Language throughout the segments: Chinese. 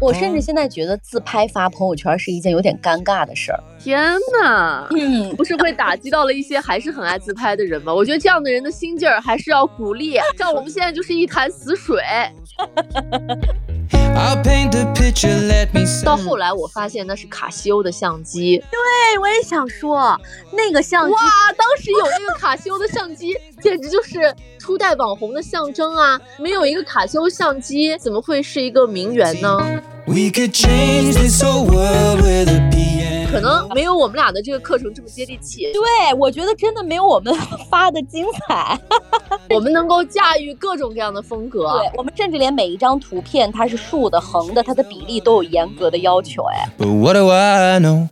我甚至现在觉得自拍发朋友圈是一件有点尴尬的事儿。天呐，嗯，不是会打击到了一些还是很爱自拍的人吗？我觉得这样的人的心劲儿还是要鼓励。像我们现在就是一潭死水。I'll paint a picture, let me see. 到后来我发现那是卡西欧的相机，对，我也想说，那个相机哇，当时有那个卡西欧的相机，简直就是初代网红的象征啊！没有一个卡西欧相机，怎么会是一个名媛呢？We could change this whole world with a piano. 可能没有我们俩的这个课程这么接地气。对，我觉得真的没有我们 发的精彩。我们能够驾驭各种各样的风格。对，我们甚至连每一张图片，它是竖的、横的，它的比例都有严格的要求。哎，But what do I know?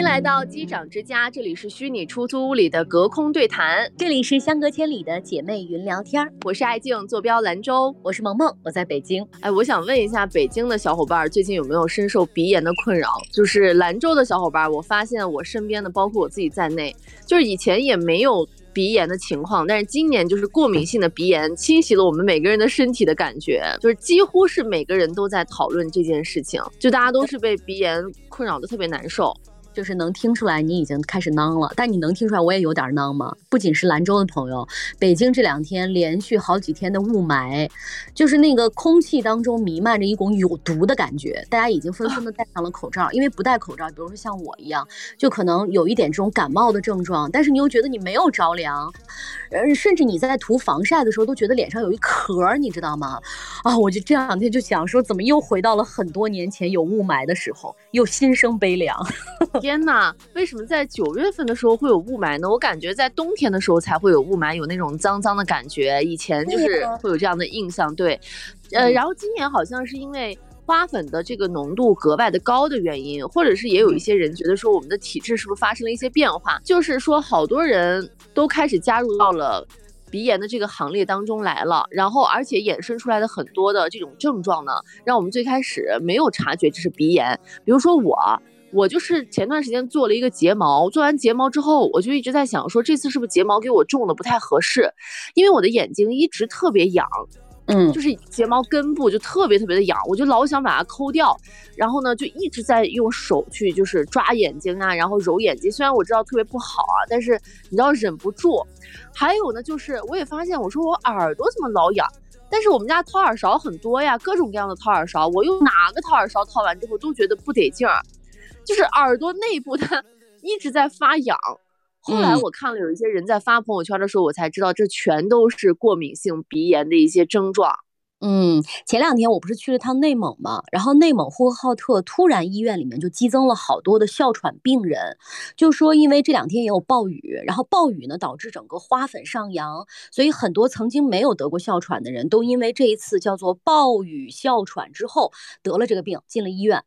欢迎来到机长之家，这里是虚拟出租屋里的隔空对谈，这里是相隔千里的姐妹云聊天儿，我是爱静，坐标兰州。我是萌萌，我在北京。哎，我想问一下，北京的小伙伴最近有没有深受鼻炎的困扰？就是兰州的小伙伴，我发现我身边的，包括我自己在内，就是以前也没有鼻炎的情况，但是今年就是过敏性的鼻炎侵袭了我们每个人的身体的感觉，就是几乎是每个人都在讨论这件事情，就大家都是被鼻炎困扰的特别难受。就是能听出来你已经开始囔了，但你能听出来我也有点囔吗？不仅是兰州的朋友，北京这两天连续好几天的雾霾，就是那个空气当中弥漫着一股有毒的感觉，大家已经纷纷的戴上了口罩，因为不戴口罩，比如说像我一样，就可能有一点这种感冒的症状，但是你又觉得你没有着凉，呃，甚至你在涂防晒的时候都觉得脸上有一壳，你知道吗？啊，我就这两天就想说，怎么又回到了很多年前有雾霾的时候，又心生悲凉。天呐，为什么在九月份的时候会有雾霾呢？我感觉在冬天的时候才会有雾霾，有那种脏脏的感觉。以前就是会有这样的印象，对。呃，然后今年好像是因为花粉的这个浓度格外的高的原因，或者是也有一些人觉得说我们的体质是不是发生了一些变化，就是说好多人都开始加入到了。鼻炎的这个行列当中来了，然后而且衍生出来的很多的这种症状呢，让我们最开始没有察觉这是鼻炎。比如说我，我就是前段时间做了一个睫毛，做完睫毛之后，我就一直在想说，这次是不是睫毛给我种的不太合适？因为我的眼睛一直特别痒，嗯，就是睫毛根部就特别特别的痒，我就老想把它抠掉，然后呢就一直在用手去就是抓眼睛啊，然后揉眼睛。虽然我知道特别不好啊，但是你知道忍不住。还有呢，就是我也发现，我说我耳朵怎么老痒？但是我们家掏耳勺很多呀，各种各样的掏耳勺，我用哪个掏耳勺掏完之后都觉得不得劲儿，就是耳朵内部它 一直在发痒。后来我看了有一些人在发朋友圈的时候，我才知道这全都是过敏性鼻炎的一些症状。嗯，前两天我不是去了趟内蒙嘛，然后内蒙呼和浩特突然医院里面就激增了好多的哮喘病人，就说因为这两天也有暴雨，然后暴雨呢导致整个花粉上扬，所以很多曾经没有得过哮喘的人都因为这一次叫做暴雨哮喘之后得了这个病，进了医院。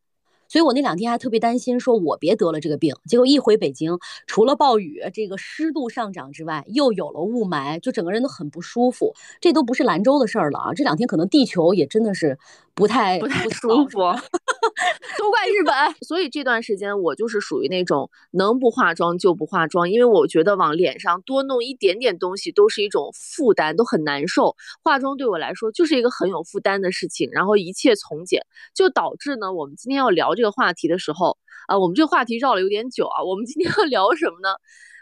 所以我那两天还特别担心，说我别得了这个病。结果一回北京，除了暴雨、这个湿度上涨之外，又有了雾霾，就整个人都很不舒服。这都不是兰州的事儿了啊！这两天可能地球也真的是不太不太舒服，都怪日本。所以这段时间我就是属于那种能不化妆就不化妆，因为我觉得往脸上多弄一点点东西都是一种负担，都很难受。化妆对我来说就是一个很有负担的事情，然后一切从简，就导致呢，我们今天要聊这个话题的时候，啊，我们这个话题绕了有点久啊。我们今天要聊什么呢？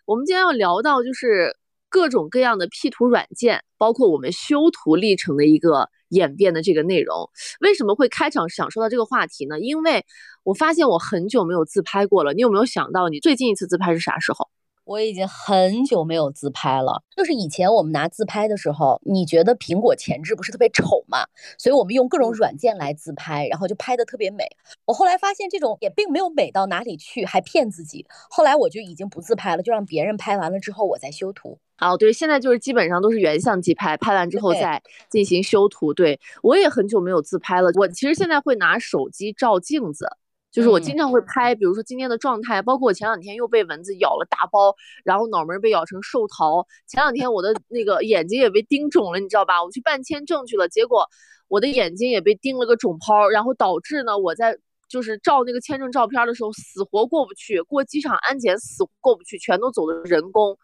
我们今天要聊到就是各种各样的 P 图软件，包括我们修图历程的一个演变的这个内容。为什么会开场想说到这个话题呢？因为我发现我很久没有自拍过了。你有没有想到你最近一次自拍是啥时候？我已经很久没有自拍了。就是以前我们拿自拍的时候，你觉得苹果前置不是特别丑嘛？所以我们用各种软件来自拍，然后就拍的特别美。我后来发现这种也并没有美到哪里去，还骗自己。后来我就已经不自拍了，就让别人拍完了之后我再修图。哦，对，现在就是基本上都是原相机拍，拍完之后再进行修图。对我也很久没有自拍了。我其实现在会拿手机照镜子。就是我经常会拍，比如说今天的状态，包括我前两天又被蚊子咬了大包，然后脑门被咬成寿桃。前两天我的 那个眼睛也被叮肿了，你知道吧？我去办签证去了，结果我的眼睛也被叮了个肿泡，然后导致呢我在就是照那个签证照片的时候死活过不去，过机场安检死过不去，全都走的人工。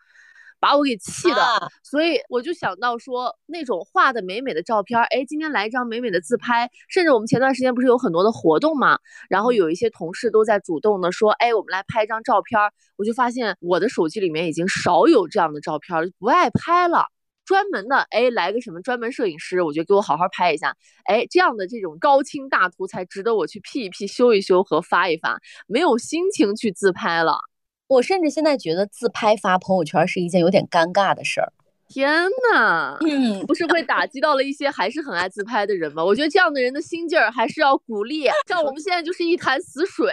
把我给气的。啊所以我就想到说，那种画的美美的照片儿，哎，今天来一张美美的自拍，甚至我们前段时间不是有很多的活动嘛，然后有一些同事都在主动的说，哎，我们来拍一张照片儿，我就发现我的手机里面已经少有这样的照片儿，不爱拍了。专门的，哎，来个什么专门摄影师，我觉得给我好好拍一下，哎，这样的这种高清大图才值得我去 P 一 P、修一修和发一发，没有心情去自拍了。我甚至现在觉得自拍发朋友圈是一件有点尴尬的事儿。天呐，嗯，不是会打击到了一些还是很爱自拍的人吗？我觉得这样的人的心劲儿还是要鼓励。像我们现在就是一潭死水。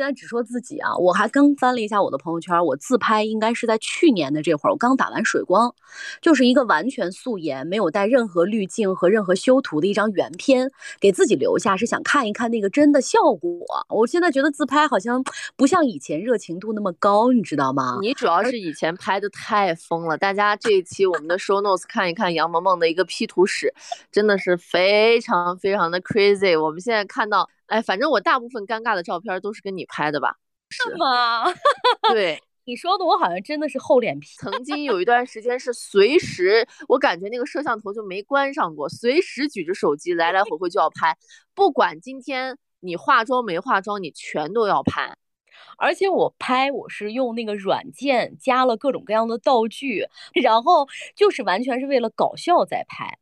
现在只说自己啊，我还刚翻了一下我的朋友圈，我自拍应该是在去年的这会儿，我刚打完水光，就是一个完全素颜，没有带任何滤镜和任何修图的一张原片，给自己留下是想看一看那个真的效果。我现在觉得自拍好像不像以前热情度那么高，你知道吗？你主要是以前拍的太疯了，大家这一期我们的 show notes 看一看杨萌萌的一个 P 图史，真的是非常非常的 crazy。我们现在看到，哎，反正我大部分尴尬的照片都是跟你拍的吧？是吗？对，你说的我好像真的是厚脸皮。曾经有一段时间是随时，我感觉那个摄像头就没关上过，随时举着手机来来回回就要拍，不管今天你化妆没化妆，你全都要拍。而且我拍我是用那个软件加了各种各样的道具，然后就是完全是为了搞笑在拍。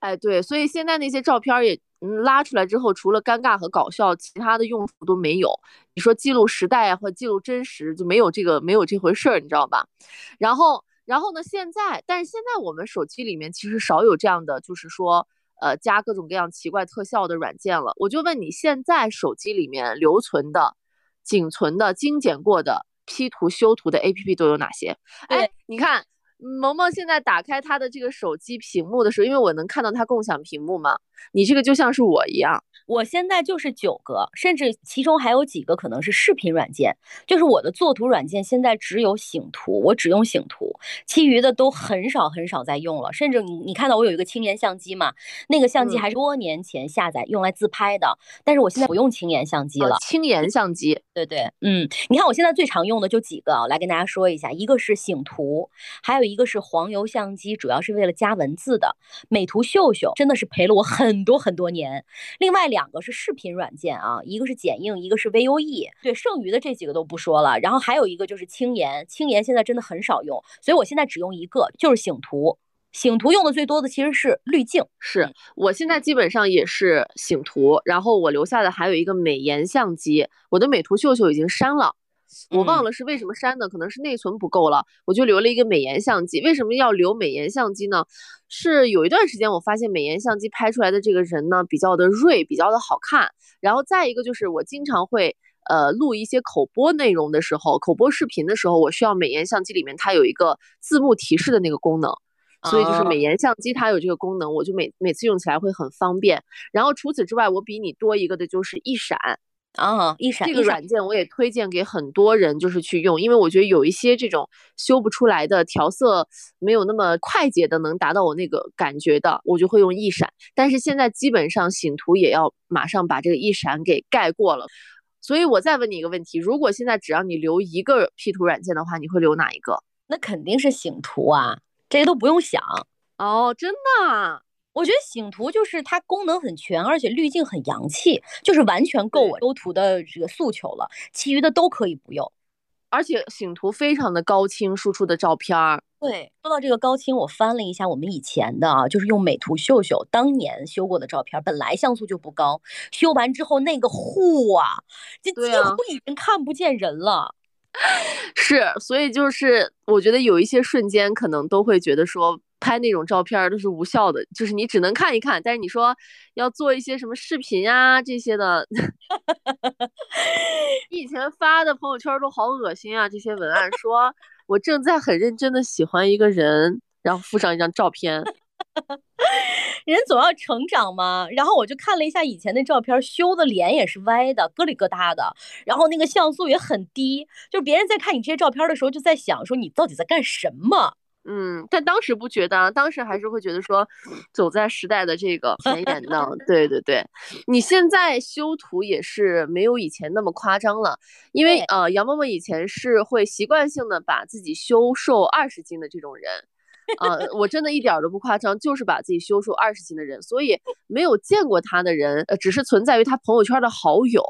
哎，对，所以现在那些照片也嗯拉出来之后，除了尴尬和搞笑，其他的用处都没有。你说记录时代啊，或记录真实，就没有这个没有这回事儿，你知道吧？然后，然后呢，现在，但是现在我们手机里面其实少有这样的，就是说，呃，加各种各样奇怪特效的软件了。我就问你，现在手机里面留存的、仅存的、精简过的 P 图修图的 APP 都有哪些？哎，你看。萌萌现在打开她的这个手机屏幕的时候，因为我能看到她共享屏幕嘛，你这个就像是我一样。我现在就是九个，甚至其中还有几个可能是视频软件。就是我的作图软件现在只有醒图，我只用醒图，其余的都很少很少在用了。甚至你你看到我有一个轻颜相机嘛，那个相机还是多年前下载用来自拍的，但是我现在不用轻颜相机了。轻颜相机，对对，嗯，你看我现在最常用的就几个啊，来跟大家说一下，一个是醒图，还有一个是黄油相机，主要是为了加文字的。美图秀秀真的是陪了我很多很多年。另外两个是视频软件啊，一个是剪映，一个是 VUE。对，剩余的这几个都不说了。然后还有一个就是轻颜，轻颜现在真的很少用，所以我现在只用一个，就是醒图。醒图用的最多的其实是滤镜，是我现在基本上也是醒图，然后我留下的还有一个美颜相机，我的美图秀秀已经删了。我忘了是为什么删的，可能是内存不够了，我就留了一个美颜相机。为什么要留美颜相机呢？是有一段时间我发现美颜相机拍出来的这个人呢比较的锐，比较的好看。然后再一个就是我经常会呃录一些口播内容的时候，口播视频的时候，我需要美颜相机里面它有一个字幕提示的那个功能。所以就是美颜相机它有这个功能，我就每每次用起来会很方便。然后除此之外，我比你多一个的就是一闪。啊，一闪这个软件我也推荐给很多人，就是去用，因为我觉得有一些这种修不出来的调色没有那么快捷的能达到我那个感觉的，我就会用一闪。但是现在基本上醒图也要马上把这个一闪给盖过了。所以我再问你一个问题：如果现在只让你留一个 P 图软件的话，你会留哪一个？那肯定是醒图啊，这些都不用想。哦，真的啊。我觉得醒图就是它功能很全，而且滤镜很洋气，就是完全够我修图的这个诉求了，其余的都可以不用。而且醒图非常的高清，输出的照片儿。对，说到这个高清，我翻了一下我们以前的啊，就是用美图秀秀当年修过的照片，本来像素就不高，修完之后那个糊啊，就几乎已经看不见人了。是，所以就是我觉得有一些瞬间可能都会觉得说。拍那种照片都是无效的，就是你只能看一看。但是你说要做一些什么视频啊这些的，你以前发的朋友圈都好恶心啊！这些文案说 我正在很认真的喜欢一个人，然后附上一张照片。人总要成长嘛。然后我就看了一下以前的照片，修的脸也是歪的，疙里疙瘩的，然后那个像素也很低。就别人在看你这些照片的时候，就在想说你到底在干什么。嗯，但当时不觉得，啊当时还是会觉得说，走在时代的这个 前沿呢。对对对，你现在修图也是没有以前那么夸张了，因为呃，杨嬷嬷以前是会习惯性的把自己修瘦二十斤的这种人。啊，我真的一点都不夸张，就是把自己修瘦二十斤的人，所以没有见过他的人，呃，只是存在于他朋友圈的好友，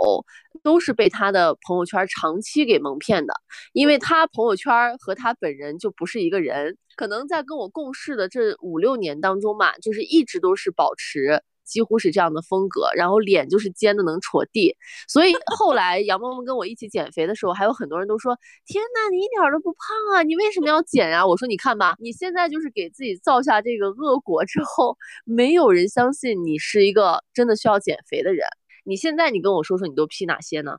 都是被他的朋友圈长期给蒙骗的，因为他朋友圈和他本人就不是一个人，可能在跟我共事的这五六年当中嘛，就是一直都是保持。几乎是这样的风格，然后脸就是尖的能戳地，所以后来杨萌萌跟我一起减肥的时候，还有很多人都说：“天呐，你一点都不胖啊，你为什么要减呀？”我说：“你看吧，你现在就是给自己造下这个恶果之后，没有人相信你是一个真的需要减肥的人。你现在你跟我说说，你都 P 哪些呢？”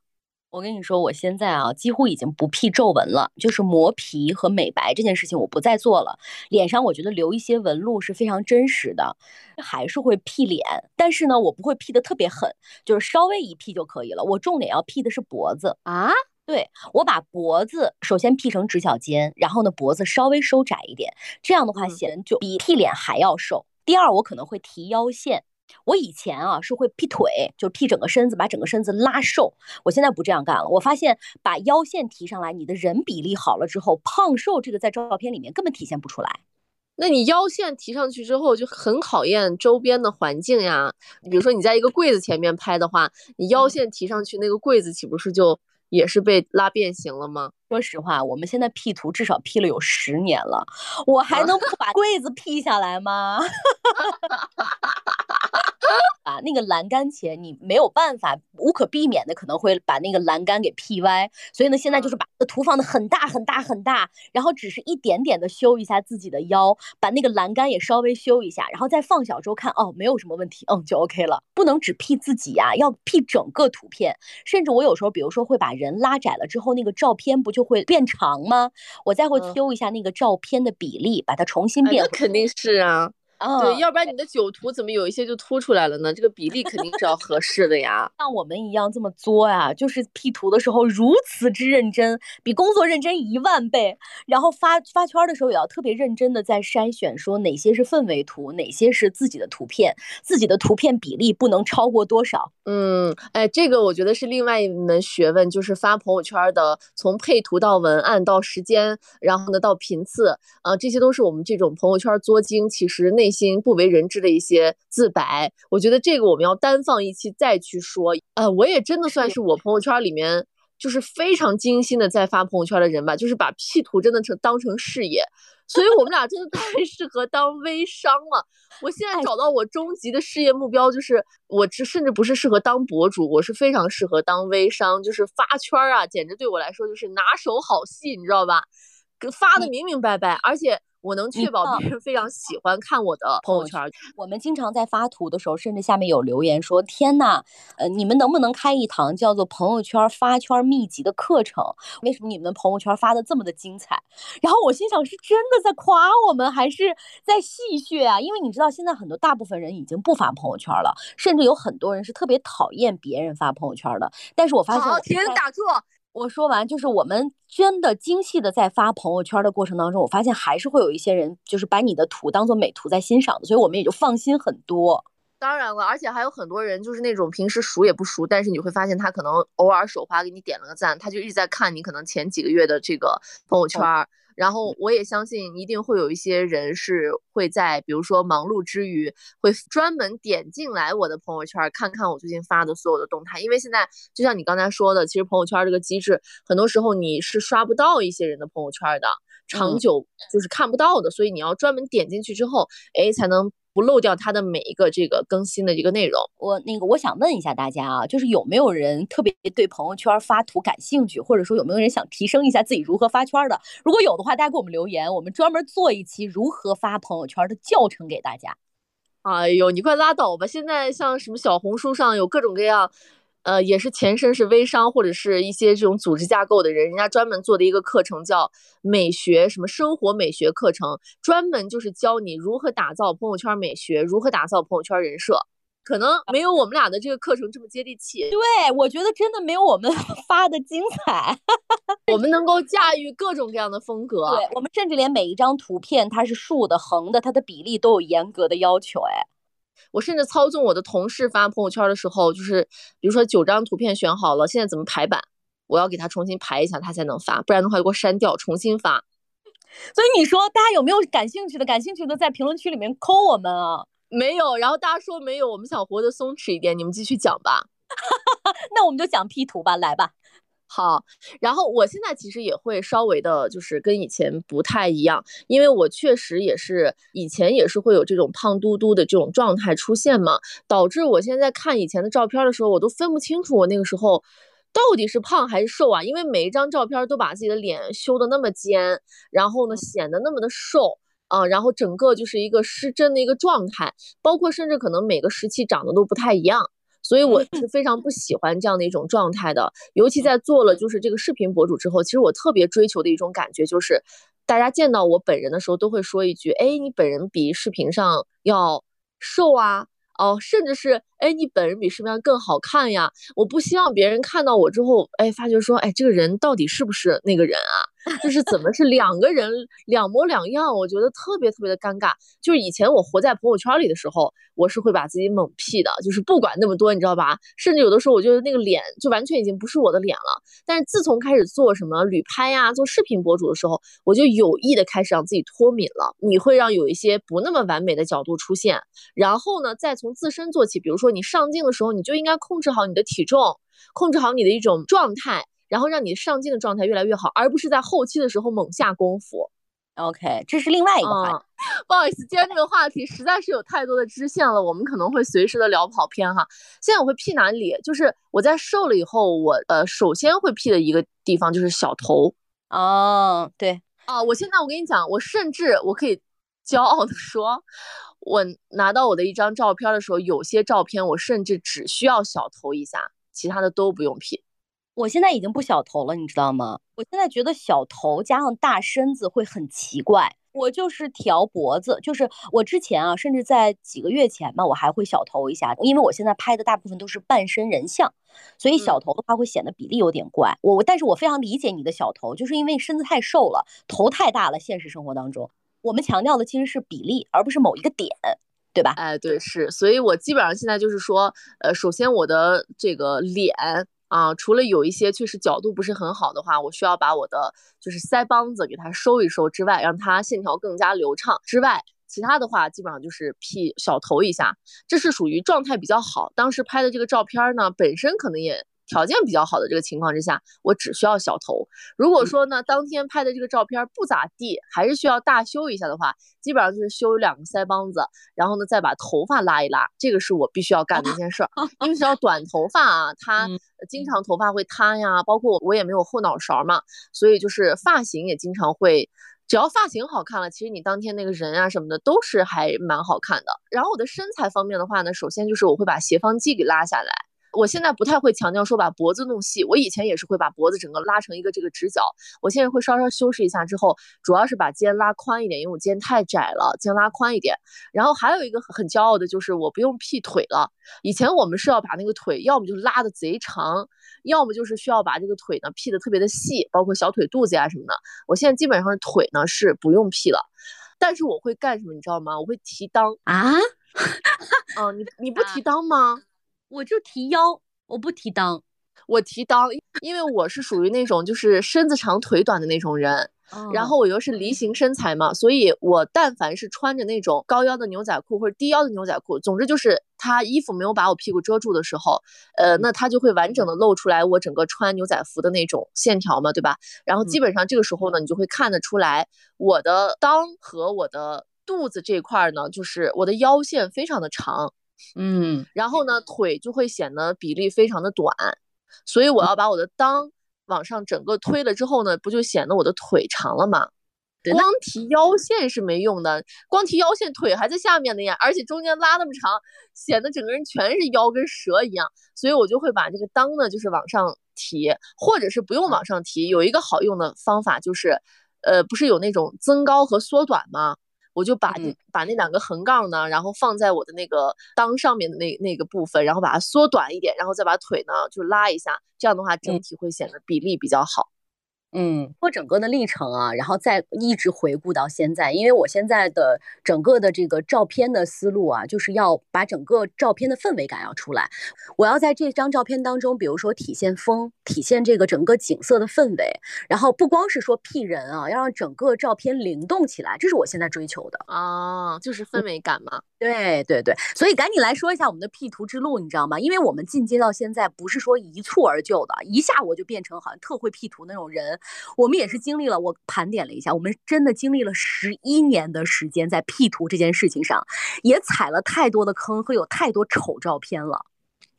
我跟你说，我现在啊，几乎已经不 P 皱纹了，就是磨皮和美白这件事情我不再做了。脸上我觉得留一些纹路是非常真实的，还是会 P 脸，但是呢，我不会 P 的特别狠，就是稍微一 P 就可以了。我重点要 P 的是脖子啊，对我把脖子首先 P 成直角肩，然后呢脖子稍微收窄一点，这样的话显得就比 P 脸还要瘦。第二，我可能会提腰线。我以前啊是会劈腿，就劈整个身子，把整个身子拉瘦。我现在不这样干了。我发现把腰线提上来，你的人比例好了之后，胖瘦这个在照片里面根本体现不出来。那你腰线提上去之后，就很考验周边的环境呀。比如说你在一个柜子前面拍的话，你腰线提上去，那个柜子岂不是就也是被拉变形了吗？说实话，我们现在 P 图至少 P 了有十年了，我还能不把 柜子 P 下来吗？啊，那个栏杆前你没有办法，无可避免的可能会把那个栏杆给 P 歪，所以呢，现在就是把图放的很大很大很大，然后只是一点点的修一下自己的腰，把那个栏杆也稍微修一下，然后再放小之后看，哦，没有什么问题，嗯，就 OK 了。不能只 P 自己呀，要 P 整个图片，甚至我有时候，比如说会把人拉窄了之后，那个照片不就会变长吗？我再会修一下那个照片的比例，把它重新变。那肯定是啊。对，要不然你的酒图怎么有一些就凸出来了呢？这个比例肯定是要合适的呀。像我们一样这么作呀，就是 P 图的时候如此之认真，比工作认真一万倍。然后发发圈的时候也要特别认真的在筛选，说哪些是氛围图，哪些是自己的图片，自己的图片比例不能超过多少。嗯，哎，这个我觉得是另外一门学问，就是发朋友圈的，从配图到文案到时间，然后呢到频次，啊，这些都是我们这种朋友圈作精，其实内心不为人知的一些自白。我觉得这个我们要单放一期再去说。呃，我也真的算是我朋友圈里面就是非常精心的在发朋友圈的人吧，就是把 P 图真的成当成事业。所以我们俩真的太 适合当微商了。我现在找到我终极的事业目标，就是我这甚至不是适合当博主，我是非常适合当微商，就是发圈啊，简直对我来说就是拿手好戏，你知道吧？发的明明白白，而且。我能确保别人非常喜欢看我的朋友圈。我们经常在发图的时候，甚至下面有留言说：“天呐，呃，你们能不能开一堂叫做朋友圈发圈秘籍的课程？为什么你们的朋友圈发的这么的精彩？”然后我心想：是真的在夸我们，还是在戏谑啊？因为你知道，现在很多大部分人已经不发朋友圈了，甚至有很多人是特别讨厌别人发朋友圈的。但是我发现，好，停，打住。我说完，就是我们真的精细的在发朋友圈的过程当中，我发现还是会有一些人就是把你的图当做美图在欣赏的，所以我们也就放心很多。当然了，而且还有很多人就是那种平时熟也不熟，但是你会发现他可能偶尔手滑给你点了个赞，他就一直在看你可能前几个月的这个朋友圈。然后我也相信，一定会有一些人是会在，比如说忙碌之余，会专门点进来我的朋友圈，看看我最近发的所有的动态。因为现在就像你刚才说的，其实朋友圈这个机制，很多时候你是刷不到一些人的朋友圈的，长久就是看不到的，所以你要专门点进去之后，哎，才能。不漏掉它的每一个这个更新的一个内容。我那个我想问一下大家啊，就是有没有人特别对朋友圈发图感兴趣，或者说有没有人想提升一下自己如何发圈的？如果有的话，大家给我们留言，我们专门做一期如何发朋友圈的教程给大家。哎呦，你快拉倒吧！现在像什么小红书上有各种各样。呃，也是前身是微商或者是一些这种组织架构的人，人家专门做的一个课程叫美学什么生活美学课程，专门就是教你如何打造朋友圈美学，如何打造朋友圈人设。可能没有我们俩的这个课程这么接地气。对，我觉得真的没有我们 发的精彩。我们能够驾驭各种各样的风格。对，我们甚至连每一张图片它是竖的、横的，它的比例都有严格的要求。哎，我甚至操纵我的同事发朋友圈的时候，就是比如说九张图片选好了，现在怎么排版，我要给他重新排一下，他才能发，不然的话就给我删掉，重新发。所以你说大家有没有感兴趣的？感兴趣的在评论区里面扣我们啊。没有，然后大家说没有，我们想活得松弛一点，你们继续讲吧。那我们就讲 P 图吧，来吧。好，然后我现在其实也会稍微的，就是跟以前不太一样，因为我确实也是以前也是会有这种胖嘟嘟的这种状态出现嘛，导致我现在看以前的照片的时候，我都分不清楚我那个时候到底是胖还是瘦啊，因为每一张照片都把自己的脸修的那么尖，然后呢显得那么的瘦。啊，然后整个就是一个失真的一个状态，包括甚至可能每个时期长得都不太一样，所以我是非常不喜欢这样的一种状态的。尤其在做了就是这个视频博主之后，其实我特别追求的一种感觉就是，大家见到我本人的时候都会说一句：“哎，你本人比视频上要瘦啊。”哦，甚至是哎，你本人比视频上更好看呀！我不希望别人看到我之后，哎，发觉说，哎，这个人到底是不是那个人啊？就是怎么是两个人两模两样？我觉得特别特别的尴尬。就是以前我活在朋友圈里的时候，我是会把自己猛 P 的，就是不管那么多，你知道吧？甚至有的时候，我觉得那个脸就完全已经不是我的脸了。但是自从开始做什么旅拍呀，做视频博主的时候，我就有意的开始让自己脱敏了。你会让有一些不那么完美的角度出现，然后呢，再从自身做起。比如说你上镜的时候，你就应该控制好你的体重，控制好你的一种状态。然后让你上镜的状态越来越好，而不是在后期的时候猛下功夫。OK，这是另外一个话题。不好意思，今天这个话题实在是有太多的支线了，我们可能会随时的聊跑偏哈。现在我会 P 哪里？就是我在瘦了以后，我呃首先会 P 的一个地方就是小头。哦，对啊，我现在我跟你讲，我甚至我可以骄傲的说，我拿到我的一张照片的时候，有些照片我甚至只需要小头一下，其他的都不用 P。我现在已经不小头了，你知道吗？我现在觉得小头加上大身子会很奇怪。我就是调脖子，就是我之前啊，甚至在几个月前吧，我还会小头一下，因为我现在拍的大部分都是半身人像，所以小头的话会显得比例有点怪。我但是我非常理解你的小头，就是因为身子太瘦了，头太大了。现实生活当中，我们强调的其实是比例，而不是某一个点，对吧？哎，对，是。所以我基本上现在就是说，呃，首先我的这个脸。啊，除了有一些确实角度不是很好的话，我需要把我的就是腮帮子给它收一收之外，让它线条更加流畅之外，其他的话基本上就是 P 小头一下，这是属于状态比较好。当时拍的这个照片呢，本身可能也。条件比较好的这个情况之下，我只需要小头。如果说呢，当天拍的这个照片不咋地，还是需要大修一下的话，基本上就是修两个腮帮子，然后呢再把头发拉一拉，这个是我必须要干的一件事儿。因为只要短头发啊，它经常头发会塌呀，包括我也没有后脑勺嘛，所以就是发型也经常会，只要发型好看了，其实你当天那个人啊什么的都是还蛮好看的。然后我的身材方面的话呢，首先就是我会把斜方肌给拉下来。我现在不太会强调说把脖子弄细，我以前也是会把脖子整个拉成一个这个直角，我现在会稍稍修饰一下之后，主要是把肩拉宽一点，因为我肩太窄了，肩拉宽一点。然后还有一个很骄傲的就是我不用劈腿了，以前我们是要把那个腿要么就拉的贼长，要么就是需要把这个腿呢劈的特别的细，包括小腿肚子呀什么的。我现在基本上腿呢是不用劈了，但是我会干什么你知道吗？我会提裆啊，嗯，你你不提裆吗？我就提腰，我不提裆，我提裆，因为我是属于那种就是身子长腿短的那种人，然后我又是梨形身材嘛，所以我但凡是穿着那种高腰的牛仔裤或者低腰的牛仔裤，总之就是他衣服没有把我屁股遮住的时候，呃，那他就会完整的露出来我整个穿牛仔服的那种线条嘛，对吧？然后基本上这个时候呢，你就会看得出来我的裆和我的肚子这块呢，就是我的腰线非常的长。嗯，然后呢，腿就会显得比例非常的短，所以我要把我的裆往上整个推了之后呢，不就显得我的腿长了吗？光提腰线是没用的，光提腰线腿还在下面的呀，而且中间拉那么长，显得整个人全是腰跟蛇一样，所以我就会把这个裆呢，就是往上提，或者是不用往上提，有一个好用的方法就是，呃，不是有那种增高和缩短吗？我就把这、把那两个横杠呢，然后放在我的那个裆上面的那那个部分，然后把它缩短一点，然后再把腿呢就拉一下，这样的话整体会显得比例比较好。嗯，我整个的历程啊，然后再一直回顾到现在，因为我现在的整个的这个照片的思路啊，就是要把整个照片的氛围感要出来。我要在这张照片当中，比如说体现风，体现这个整个景色的氛围，然后不光是说 P 人啊，要让整个照片灵动起来，这是我现在追求的。啊，就是氛围感嘛。对对对，所以赶紧来说一下我们的 P 图之路，你知道吗？因为我们进阶到现在不是说一蹴而就的，一下我就变成好像特会 P 图那种人。我们也是经历了，我盘点了一下，我们真的经历了十一年的时间在 P 图这件事情上，也踩了太多的坑和有太多丑照片了。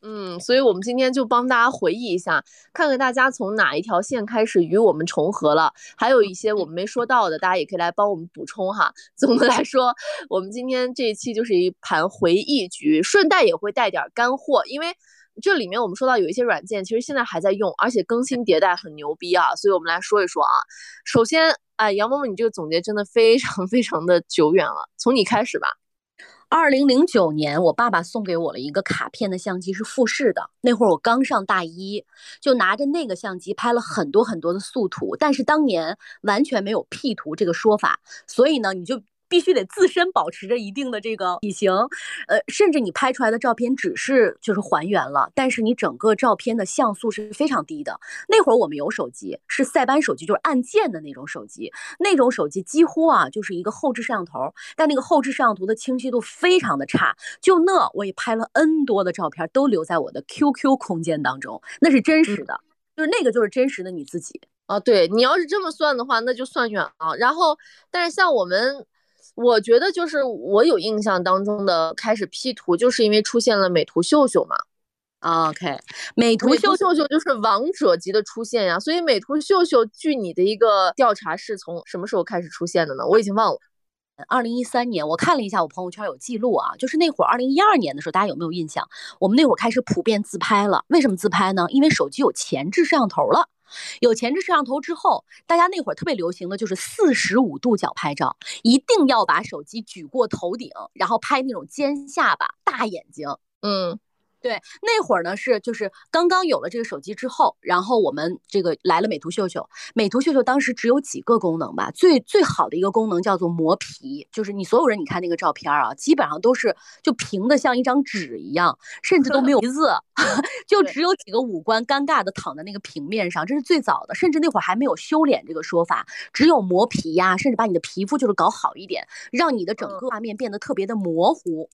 嗯，所以我们今天就帮大家回忆一下，看看大家从哪一条线开始与我们重合了，还有一些我们没说到的，大家也可以来帮我们补充哈。总的来说，我们今天这一期就是一盘回忆局，顺带也会带点干货，因为。这里面我们说到有一些软件，其实现在还在用，而且更新迭代很牛逼啊，所以我们来说一说啊。首先，哎，杨萌萌，你这个总结真的非常非常的久远了，从你开始吧。二零零九年，我爸爸送给我了一个卡片的相机，是富士的。那会儿我刚上大一，就拿着那个相机拍了很多很多的素图，但是当年完全没有 P 图这个说法，所以呢，你就。必须得自身保持着一定的这个体型，呃，甚至你拍出来的照片只是就是还原了，但是你整个照片的像素是非常低的。那会儿我们有手机，是塞班手机，就是按键的那种手机，那种手机几乎啊就是一个后置摄像头，但那个后置摄像头的清晰度非常的差。就那我也拍了 N 多的照片，都留在我的 QQ 空间当中，那是真实的，就是那个就是真实的你自己啊。对你要是这么算的话，那就算远了。然后，但是像我们。我觉得就是我有印象当中的开始 P 图，就是因为出现了美图秀秀嘛。OK，美图秀秀秀就是王者级的出现呀。所以美图秀秀，据你的一个调查，是从什么时候开始出现的呢？我已经忘了。二零一三年，我看了一下我朋友圈有记录啊，就是那会儿二零一二年的时候，大家有没有印象？我们那会儿开始普遍自拍了。为什么自拍呢？因为手机有前置摄像头了。有前置摄像头之后，大家那会儿特别流行的就是四十五度角拍照，一定要把手机举过头顶，然后拍那种尖下巴、大眼睛，嗯。对，那会儿呢是就是刚刚有了这个手机之后，然后我们这个来了美图秀秀。美图秀秀当时只有几个功能吧，最最好的一个功能叫做磨皮，就是你所有人你看那个照片啊，基本上都是就平的像一张纸一样，甚至都没有 鼻子，就只有几个五官尴尬的躺在那个平面上，这是最早的。甚至那会儿还没有修脸这个说法，只有磨皮呀，甚至把你的皮肤就是搞好一点，让你的整个画面变得特别的模糊。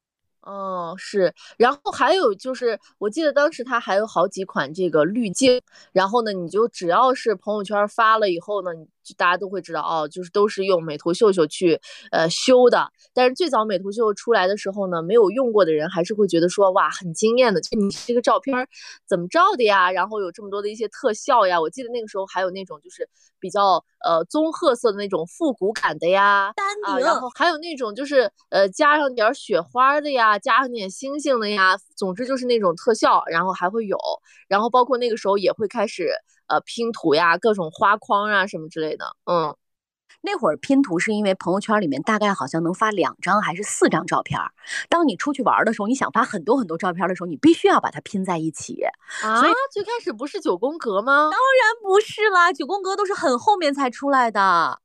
哦，是，然后还有就是，我记得当时它还有好几款这个滤镜，然后呢，你就只要是朋友圈发了以后呢，你。大家都会知道哦，就是都是用美图秀秀去呃修的。但是最早美图秀秀出来的时候呢，没有用过的人还是会觉得说哇很惊艳的，就你这个照片怎么照的呀？然后有这么多的一些特效呀。我记得那个时候还有那种就是比较呃棕褐色的那种复古感的呀，啊，然后还有那种就是呃加上点雪花的呀，加上点星星的呀，总之就是那种特效，然后还会有，然后包括那个时候也会开始。呃，拼图呀，各种花框啊，什么之类的。嗯，那会儿拼图是因为朋友圈里面大概好像能发两张还是四张照片。当你出去玩的时候，你想发很多很多照片的时候，你必须要把它拼在一起。啊，最开始不是九宫格吗？当然不是啦，九宫格都是很后面才出来的。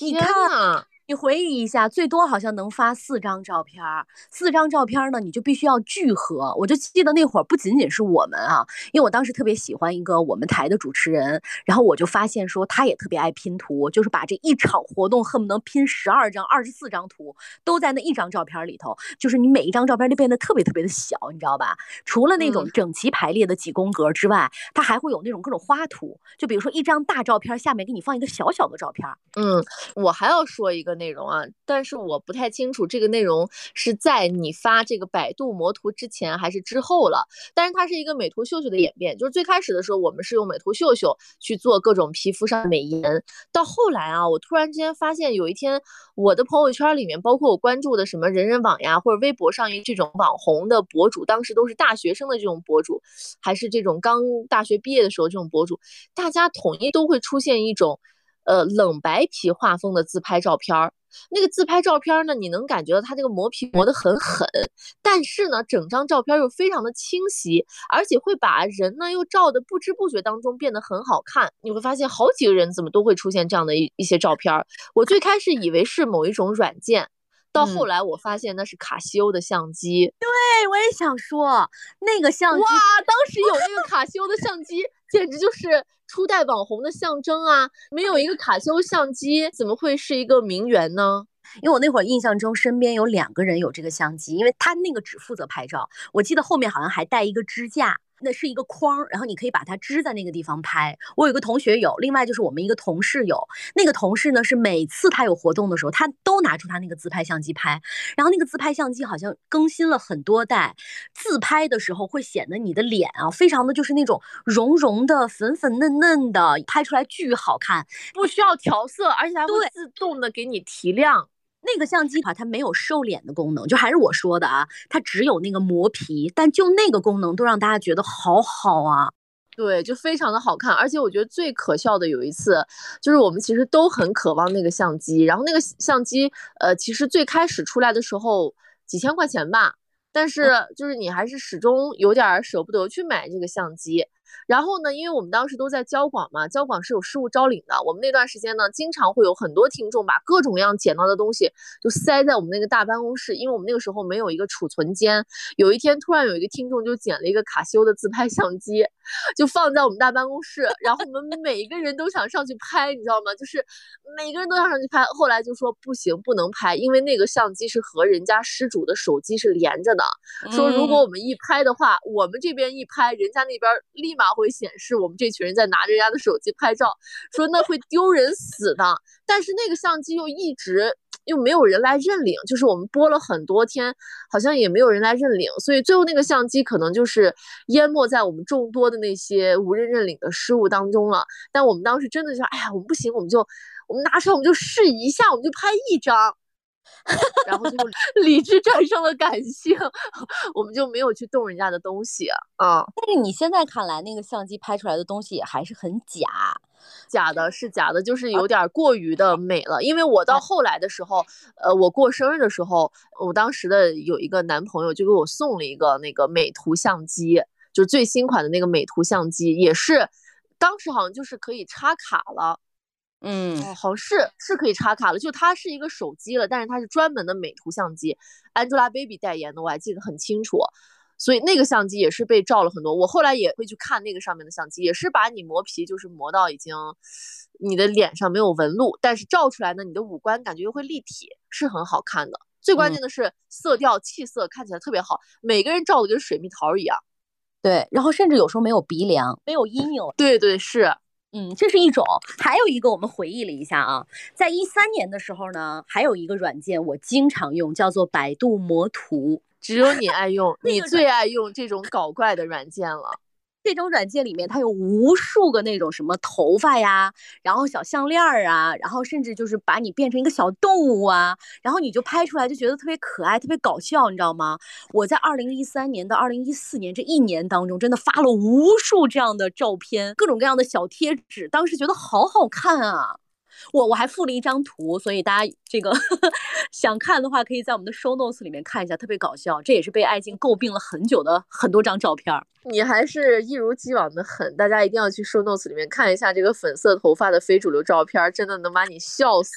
你看。你回忆一下，最多好像能发四张照片儿，四张照片儿呢，你就必须要聚合。我就记得那会儿不仅仅是我们啊，因为我当时特别喜欢一个我们台的主持人，然后我就发现说他也特别爱拼图，就是把这一场活动恨不得拼十二张、二十四张图都在那一张照片里头，就是你每一张照片都变得特别特别的小，你知道吧？除了那种整齐排列的几宫格之外，它还会有那种各种花图，就比如说一张大照片下面给你放一个小小的照片。嗯，我还要说一个。内容啊，但是我不太清楚这个内容是在你发这个百度魔图之前还是之后了。但是它是一个美图秀秀的演变，就是最开始的时候我们是用美图秀秀去做各种皮肤上的美颜，到后来啊，我突然之间发现有一天我的朋友圈里面，包括我关注的什么人人网呀，或者微博上这种网红的博主，当时都是大学生的这种博主，还是这种刚大学毕业的时候这种博主，大家统一都会出现一种。呃冷白皮画风的自拍照片儿。那个自拍照片呢，你能感觉到它这个磨皮磨得很狠，但是呢，整张照片又非常的清晰，而且会把人呢又照的不知不觉当中变得很好看。你会发现好几个人怎么都会出现这样的一一些照片。我最开始以为是某一种软件，到后来我发现那是卡西欧的相机。对，我也想说那个相机，哇，当时有那个卡西欧的相机，简直就是初代网红的象征啊！没有一个卡西欧相机，怎么会是一个名媛呢？因为我那会儿印象中身边有两个人有这个相机，因为他那个只负责拍照，我记得后面好像还带一个支架，那是一个框，然后你可以把它支在那个地方拍。我有个同学有，另外就是我们一个同事有，那个同事呢是每次他有活动的时候，他都拿出他那个自拍相机拍，然后那个自拍相机好像更新了很多代，自拍的时候会显得你的脸啊非常的就是那种绒绒的、粉粉嫩嫩的，拍出来巨好看，不需要调色，而且它会自动的给你提亮。那个相机哈，它没有瘦脸的功能，就还是我说的啊，它只有那个磨皮，但就那个功能都让大家觉得好好啊，对，就非常的好看。而且我觉得最可笑的有一次，就是我们其实都很渴望那个相机，然后那个相机，呃，其实最开始出来的时候几千块钱吧，但是就是你还是始终有点舍不得去买这个相机。然后呢，因为我们当时都在交广嘛，交广是有事务招领的。我们那段时间呢，经常会有很多听众把各种各样捡到的东西就塞在我们那个大办公室，因为我们那个时候没有一个储存间。有一天，突然有一个听众就捡了一个卡西欧的自拍相机，就放在我们大办公室，然后我们每一个人都想上去拍，你知道吗？就是每个人都想上去拍。后来就说不行，不能拍，因为那个相机是和人家失主的手机是连着的，说如果我们一拍的话，我们这边一拍，人家那边立马。会显示我们这群人在拿着人家的手机拍照，说那会丢人死的。但是那个相机又一直又没有人来认领，就是我们播了很多天，好像也没有人来认领，所以最后那个相机可能就是淹没在我们众多的那些无人认领的失误当中了。但我们当时真的就，哎呀，我们不行，我们就我们拿出来，我们就试一下，我们就拍一张。然后就 理智战胜了感性，我们就没有去动人家的东西啊。但是你现在看来，那个相机拍出来的东西也还是很假，假的是假的，就是有点过于的美了。因为我到后来的时候，呃，我过生日的时候，我当时的有一个男朋友就给我送了一个那个美图相机，就是最新款的那个美图相机，也是当时好像就是可以插卡了。嗯，好像是是可以插卡了，就它是一个手机了，但是它是专门的美图相机，Angelababy 代言的，我还记得很清楚。所以那个相机也是被照了很多。我后来也会去看那个上面的相机，也是把你磨皮，就是磨到已经你的脸上没有纹路，但是照出来呢，你的五官感觉又会立体，是很好看的。最关键的是色调气色看起来特别好，每个人照的跟水蜜桃一样。对，然后甚至有时候没有鼻梁，没有阴影。对对是。嗯，这是一种，还有一个我们回忆了一下啊，在一三年的时候呢，还有一个软件我经常用，叫做百度魔图，只有你爱用，你最爱用这种搞怪的软件了。这种软件里面，它有无数个那种什么头发呀，然后小项链啊，然后甚至就是把你变成一个小动物啊，然后你就拍出来就觉得特别可爱，特别搞笑，你知道吗？我在二零一三年到二零一四年这一年当中，真的发了无数这样的照片，各种各样的小贴纸，当时觉得好好看啊。我我还附了一张图，所以大家这个 想看的话，可以在我们的 show notes 里面看一下，特别搞笑。这也是被爱静诟病了很久的很多张照片。你还是一如既往的狠，大家一定要去 show notes 里面看一下这个粉色头发的非主流照片，真的能把你笑死。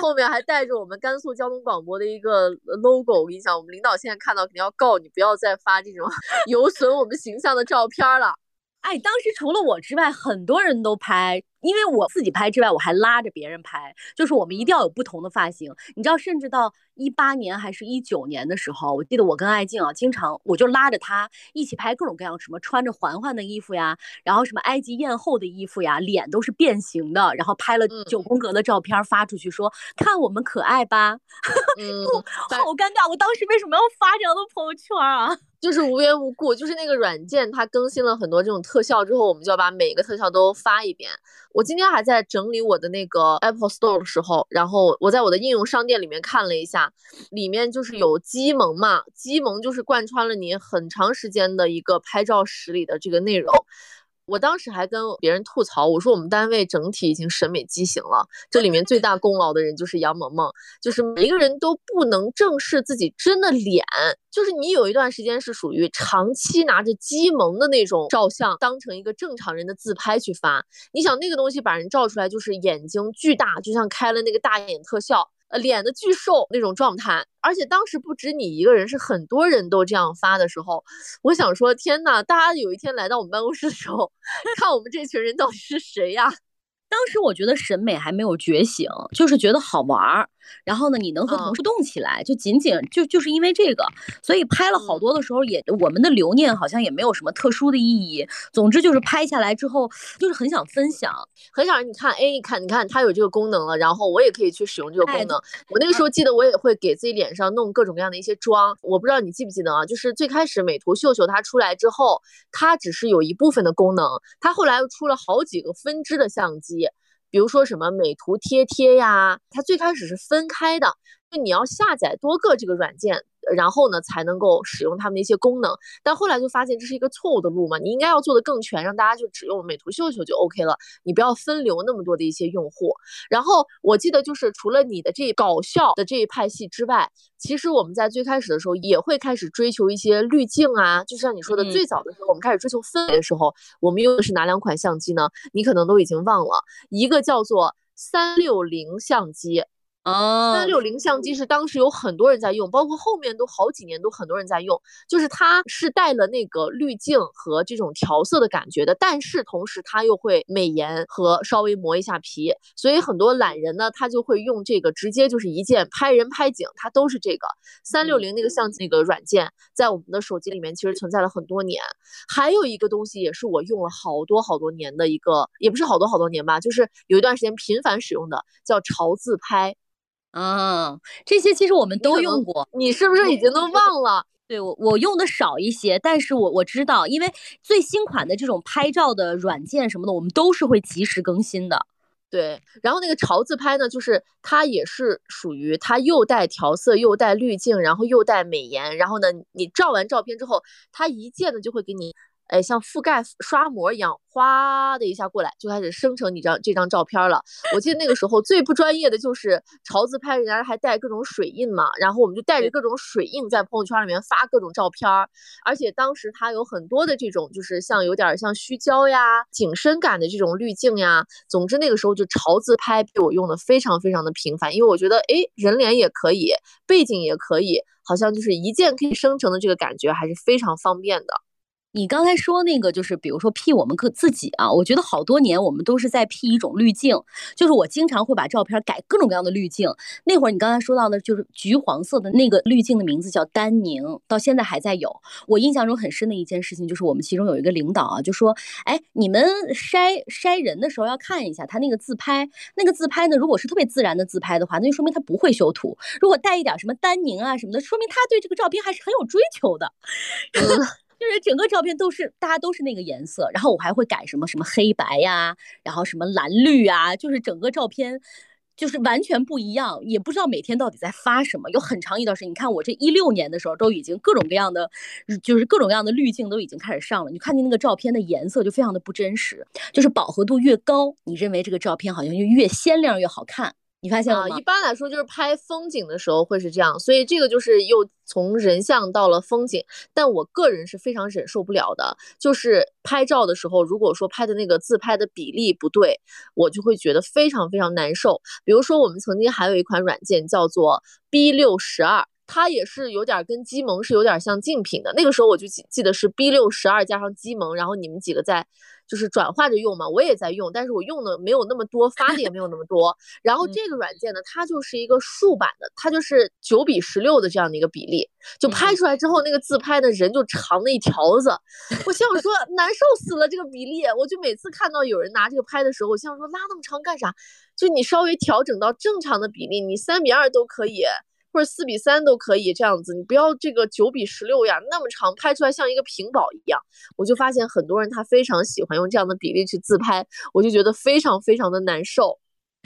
后面还带着我们甘肃交通广播的一个 logo，我跟你讲，我们领导现在看到肯定要告你，不要再发这种有损我们形象的照片了。哎，当时除了我之外，很多人都拍。因为我自己拍之外，我还拉着别人拍，就是我们一定要有不同的发型。你知道，甚至到一八年还是一九年的时候，我记得我跟艾静啊，经常我就拉着她一起拍各种各样，什么穿着环环的衣服呀，然后什么埃及艳后的衣服呀，脸都是变形的，然后拍了九宫格的照片发出去，说看我们可爱吧。嗯，好尴尬，我当时为什么要发这样的朋友圈啊？就是无缘无故，就是那个软件它更新了很多这种特效之后，我们就要把每个特效都发一遍。我今天还在整理我的那个 Apple Store 的时候，然后我在我的应用商店里面看了一下，里面就是有机萌嘛，机萌就是贯穿了你很长时间的一个拍照室里的这个内容。我当时还跟别人吐槽，我说我们单位整体已经审美畸形了，这里面最大功劳的人就是杨萌萌，就是每一个人都不能正视自己真的脸，就是你有一段时间是属于长期拿着鸡萌的那种照相当成一个正常人的自拍去发，你想那个东西把人照出来就是眼睛巨大，就像开了那个大眼特效。呃，脸的巨瘦那种状态，而且当时不止你一个人，是很多人都这样发的时候，我想说，天呐，大家有一天来到我们办公室的时候，看我们这群人到底是谁呀？当时我觉得审美还没有觉醒，就是觉得好玩儿。然后呢，你能和同事动起来，就仅仅就就是因为这个，所以拍了好多的时候，也我们的留念好像也没有什么特殊的意义。总之就是拍下来之后，就是很想分享，很想让你看，哎，你看，你看它有这个功能了，然后我也可以去使用这个功能。我那个时候记得，我也会给自己脸上弄各种各样的一些妆。我不知道你记不记得啊？就是最开始美图秀秀它出来之后，它只是有一部分的功能，它后来又出了好几个分支的相机。比如说什么美图贴贴呀，它最开始是分开的，你要下载多个这个软件。然后呢，才能够使用他们的一些功能。但后来就发现这是一个错误的路嘛，你应该要做的更全，让大家就只用美图秀秀就 OK 了，你不要分流那么多的一些用户。然后我记得就是除了你的这搞笑的这一派系之外，其实我们在最开始的时候也会开始追求一些滤镜啊，就像你说的，最早的时候我们开始追求氛围的时候，我们用的是哪两款相机呢？你可能都已经忘了，一个叫做三六零相机。哦，三六零相机是当时有很多人在用，包括后面都好几年都很多人在用。就是它是带了那个滤镜和这种调色的感觉的，但是同时它又会美颜和稍微磨一下皮。所以很多懒人呢，他就会用这个直接就是一键拍人拍景，它都是这个三六零那个相机那个软件，在我们的手机里面其实存在了很多年。还有一个东西也是我用了好多好多年的一个，也不是好多好多年吧，就是有一段时间频繁使用的，叫潮自拍。啊，这些其实我们都用过，你是不是已经都忘了？对我我用的少一些，但是我我知道，因为最新款的这种拍照的软件什么的，我们都是会及时更新的。对，然后那个潮自拍呢，就是它也是属于它又带调色又带滤镜，然后又带美颜，然后呢，你照完照片之后，它一键呢就会给你。哎，像覆盖刷膜一样，哗的一下过来，就开始生成你张这张照片了。我记得那个时候最不专业的就是潮自拍，人家还带各种水印嘛，然后我们就带着各种水印在朋友圈里面发各种照片，而且当时它有很多的这种，就是像有点像虚焦呀、景深感的这种滤镜呀。总之那个时候就潮自拍被我用的非常非常的频繁，因为我觉得哎，人脸也可以，背景也可以，好像就是一键可以生成的这个感觉还是非常方便的。你刚才说那个就是，比如说 P 我们个自己啊，我觉得好多年我们都是在 P 一种滤镜，就是我经常会把照片改各种各样的滤镜。那会儿你刚才说到的，就是橘黄色的那个滤镜的名字叫丹宁，到现在还在有。我印象中很深的一件事情就是，我们其中有一个领导啊，就说，哎，你们筛筛人的时候要看一下他那个自拍，那个自拍呢，如果是特别自然的自拍的话，那就说明他不会修图；如果带一点什么丹宁啊什么的，说明他对这个照片还是很有追求的。就是整个照片都是大家都是那个颜色，然后我还会改什么什么黑白呀，然后什么蓝绿啊，就是整个照片就是完全不一样，也不知道每天到底在发什么。有很长一段时间，你看我这一六年的时候都已经各种各样的，就是各种各样的滤镜都已经开始上了。你看见那个照片的颜色就非常的不真实，就是饱和度越高，你认为这个照片好像就越鲜亮越好看。你发现了吗？一般来说就是拍风景的时候会是这样，所以这个就是又从人像到了风景。但我个人是非常忍受不了的，就是拍照的时候，如果说拍的那个自拍的比例不对，我就会觉得非常非常难受。比如说我们曾经还有一款软件叫做 B 六十二。它也是有点跟机萌是有点像竞品的，那个时候我就记记得是 B 六十二加上机萌，然后你们几个在就是转化着用嘛，我也在用，但是我用的没有那么多，发的也没有那么多。然后这个软件呢，它就是一个竖版的，它就是九比十六的这样的一个比例，就拍出来之后那个自拍的人就长了一条子，我心想说难受死了这个比例，我就每次看到有人拿这个拍的时候，我心想说拉那么长干啥？就你稍微调整到正常的比例，你三比二都可以。或者四比三都可以这样子，你不要这个九比十六呀，那么长，拍出来像一个屏保一样。我就发现很多人他非常喜欢用这样的比例去自拍，我就觉得非常非常的难受。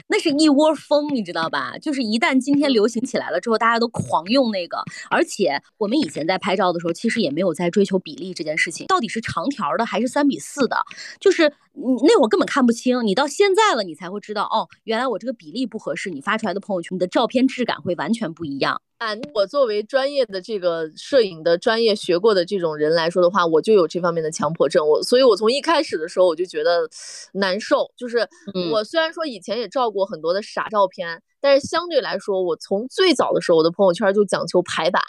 那是一窝蜂，你知道吧？就是一旦今天流行起来了之后，大家都狂用那个。而且我们以前在拍照的时候，其实也没有在追求比例这件事情，到底是长条的还是三比四的，就是你那会儿根本看不清。你到现在了，你才会知道哦，原来我这个比例不合适，你发出来的朋友圈，你的照片质感会完全不一样。啊，我作为专业的这个摄影的专业学过的这种人来说的话，我就有这方面的强迫症。我，所以我从一开始的时候我就觉得难受。就是我虽然说以前也照过很多的傻照片，但是相对来说，我从最早的时候，我的朋友圈就讲求排版，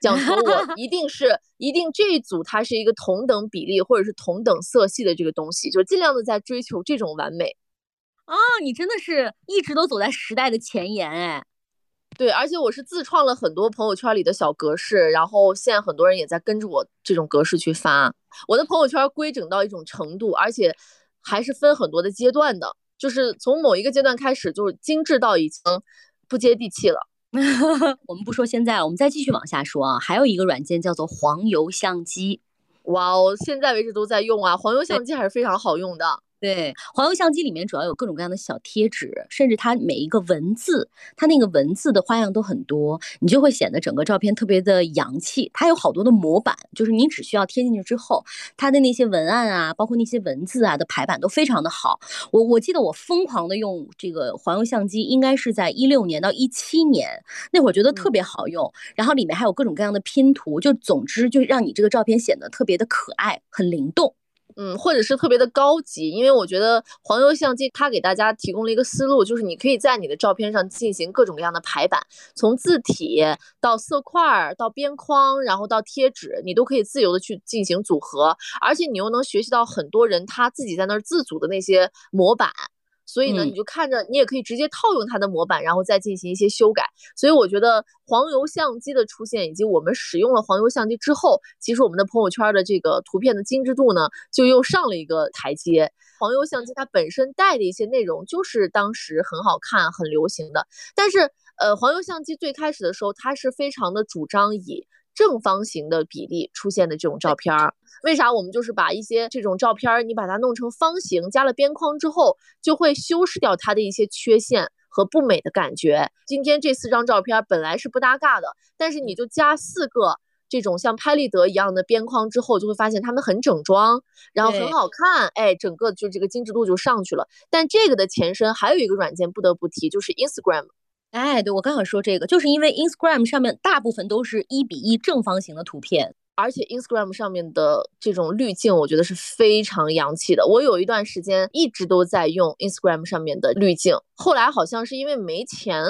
讲求我 一定是一定这一组它是一个同等比例或者是同等色系的这个东西，就尽量的在追求这种完美。啊，你真的是一直都走在时代的前沿哎。对，而且我是自创了很多朋友圈里的小格式，然后现在很多人也在跟着我这种格式去发。我的朋友圈规整到一种程度，而且还是分很多的阶段的，就是从某一个阶段开始，就是精致到已经不接地气了。我们不说现在了，我们再继续往下说啊。还有一个软件叫做黄油相机，哇哦，现在为止都在用啊。黄油相机还是非常好用的。对，黄油相机里面主要有各种各样的小贴纸，甚至它每一个文字，它那个文字的花样都很多，你就会显得整个照片特别的洋气。它有好多的模板，就是你只需要贴进去之后，它的那些文案啊，包括那些文字啊的排版都非常的好。我我记得我疯狂的用这个黄油相机，应该是在一六年到一七年那会儿，觉得特别好用。然后里面还有各种各样的拼图，就总之就让你这个照片显得特别的可爱，很灵动。嗯，或者是特别的高级，因为我觉得黄油相机它给大家提供了一个思路，就是你可以在你的照片上进行各种各样的排版，从字体到色块到边框，然后到贴纸，你都可以自由的去进行组合，而且你又能学习到很多人他自己在那儿自组的那些模板。所以呢，你就看着，你也可以直接套用它的模板，然后再进行一些修改。所以我觉得黄油相机的出现，以及我们使用了黄油相机之后，其实我们的朋友圈的这个图片的精致度呢，就又上了一个台阶。黄油相机它本身带的一些内容，就是当时很好看、很流行的。但是，呃，黄油相机最开始的时候，它是非常的主张以正方形的比例出现的这种照片儿。为啥我们就是把一些这种照片儿，你把它弄成方形，加了边框之后，就会修饰掉它的一些缺陷和不美的感觉。今天这四张照片本来是不搭嘎的，但是你就加四个这种像拍立得一样的边框之后，就会发现它们很整装，然后很好看，哎，整个就这个精致度就上去了。但这个的前身还有一个软件不得不提，就是 Instagram。哎，对我刚想说这个，就是因为 Instagram 上面大部分都是一比一正方形的图片。而且 Instagram 上面的这种滤镜，我觉得是非常洋气的。我有一段时间一直都在用 Instagram 上面的滤镜，后来好像是因为没钱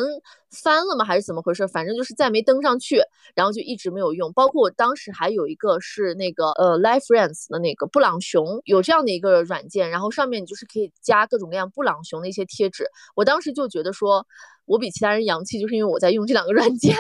翻了吗，还是怎么回事？反正就是再没登上去，然后就一直没有用。包括我当时还有一个是那个呃 Life Friends 的那个布朗熊，有这样的一个软件，然后上面你就是可以加各种各样布朗熊的一些贴纸。我当时就觉得说，我比其他人洋气，就是因为我在用这两个软件。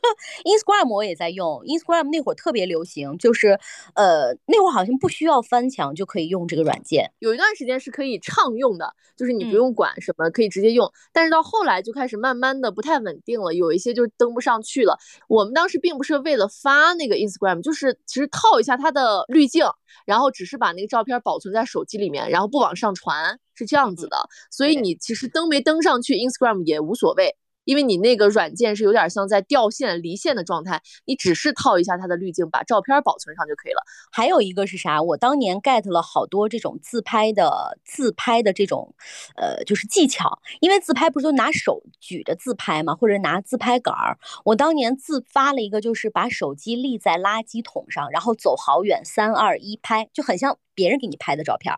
Instagram 我也在用，Instagram 那会儿特别流行，就是呃那会儿好像不需要翻墙就可以用这个软件，有一段时间是可以畅用的，就是你不用管什么，可以直接用。但是到后来就开始慢慢的不太稳定了，有一些就登不上去了。我们当时并不是为了发那个 Instagram，就是其实套一下它的滤镜，然后只是把那个照片保存在手机里面，然后不往上传，是这样子的。所以你其实登没登上去 Instagram 也无所谓。因为你那个软件是有点像在掉线、离线的状态，你只是套一下它的滤镜，把照片保存上就可以了。还有一个是啥？我当年 get 了好多这种自拍的自拍的这种，呃，就是技巧。因为自拍不是都拿手举着自拍嘛，或者拿自拍杆儿。我当年自发了一个，就是把手机立在垃圾桶上，然后走好远，三二一拍，就很像别人给你拍的照片。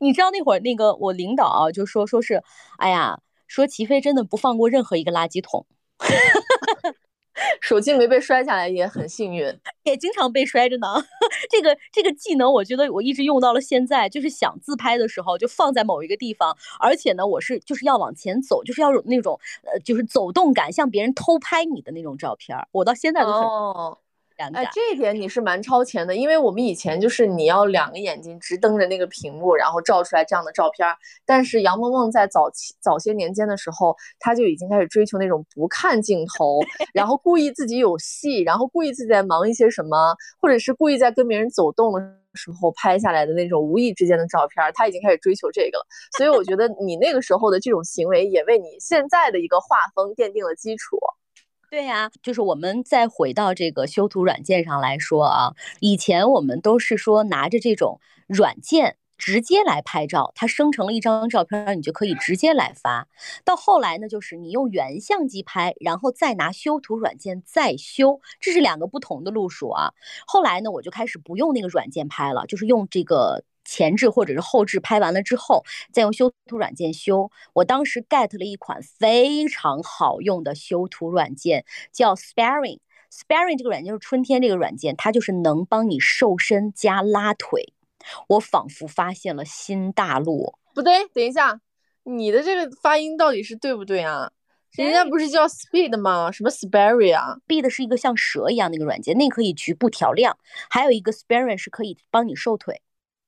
你知道那会儿那个我领导啊，就说说是，哎呀。说齐飞真的不放过任何一个垃圾桶，手机没被摔下来也很 幸运，也经常被摔着呢。这个这个技能，我觉得我一直用到了现在，就是想自拍的时候就放在某一个地方，而且呢，我是就是要往前走，就是要有那种呃，就是走动感，像别人偷拍你的那种照片，我到现在都很。哎，这一点你是蛮超前的，因为我们以前就是你要两个眼睛直瞪着那个屏幕，然后照出来这样的照片。但是杨萌萌在早期早些年间的时候，她就已经开始追求那种不看镜头，然后故意自己有戏，然后故意自己在忙一些什么，或者是故意在跟别人走动的时候拍下来的那种无意之间的照片。她已经开始追求这个了，所以我觉得你那个时候的这种行为也为你现在的一个画风奠定了基础。对呀，就是我们再回到这个修图软件上来说啊，以前我们都是说拿着这种软件直接来拍照，它生成了一张照片，你就可以直接来发。到后来呢，就是你用原相机拍，然后再拿修图软件再修，这是两个不同的路数啊。后来呢，我就开始不用那个软件拍了，就是用这个。前置或者是后置拍完了之后，再用修图软件修。我当时 get 了一款非常好用的修图软件，叫 Sparing。Sparing 这个软件就是春天这个软件，它就是能帮你瘦身加拉腿。我仿佛发现了新大陆。不对，等一下，你的这个发音到底是对不对啊？人家不是叫 Speed 吗？什么 Sparing 啊？Speed 是一个像蛇一样的一个软件，那可以局部调亮。还有一个 Sparing 是可以帮你瘦腿。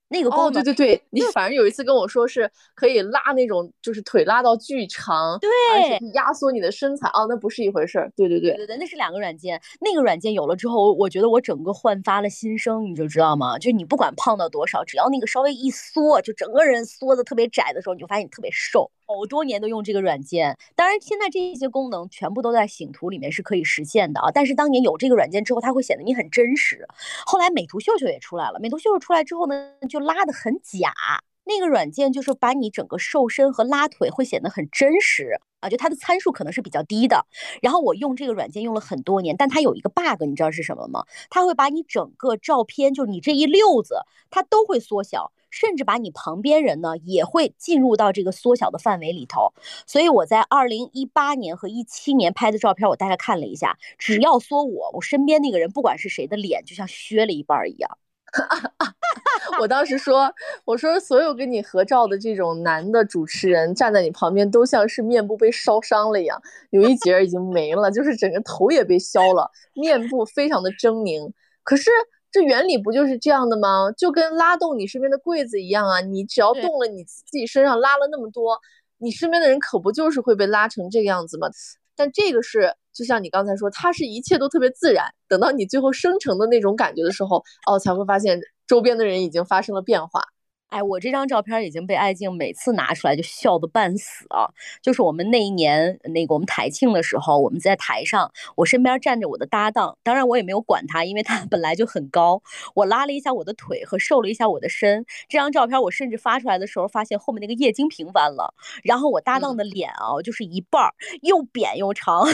那个哦，对对对，你反正有一次跟我说是可以拉那种，就是腿拉到巨长，对，而且压缩你的身材哦，那不是一回事儿。对对对对对，那是两个软件。那个软件有了之后，我觉得我整个焕发了新生，你就知道吗？就你不管胖到多少，只要那个稍微一缩，就整个人缩的特别窄的时候，你就发现你特别瘦。好多年都用这个软件，当然现在这些功能全部都在醒图里面是可以实现的啊。但是当年有这个软件之后，它会显得你很真实。后来美图秀秀也出来了，美图秀秀出来之后呢，就拉的很假。那个软件就是把你整个瘦身和拉腿会显得很真实啊，就它的参数可能是比较低的。然后我用这个软件用了很多年，但它有一个 bug，你知道是什么吗？它会把你整个照片，就你这一溜子，它都会缩小。甚至把你旁边人呢也会进入到这个缩小的范围里头，所以我在二零一八年和一七年拍的照片，我大概看了一下，只要缩我，我身边那个人不管是谁的脸，就像削了一半一样。我当时说，我说所有跟你合照的这种男的主持人站在你旁边，都像是面部被烧伤了一样，有一截已经没了，就是整个头也被削了，面部非常的狰狞。可是。这原理不就是这样的吗？就跟拉动你身边的柜子一样啊！你只要动了你自己身上拉了那么多，你身边的人可不就是会被拉成这个样子吗？但这个是就像你刚才说，它是一切都特别自然。等到你最后生成的那种感觉的时候，哦，才会发现周边的人已经发生了变化。哎，我这张照片已经被艾静每次拿出来就笑得半死啊！就是我们那一年那个我们台庆的时候，我们在台上，我身边站着我的搭档，当然我也没有管他，因为他 本来就很高。我拉了一下我的腿和瘦了一下我的身。这张照片我甚至发出来的时候，发现后面那个液晶屏弯了，然后我搭档的脸啊，就是一半儿又扁又长，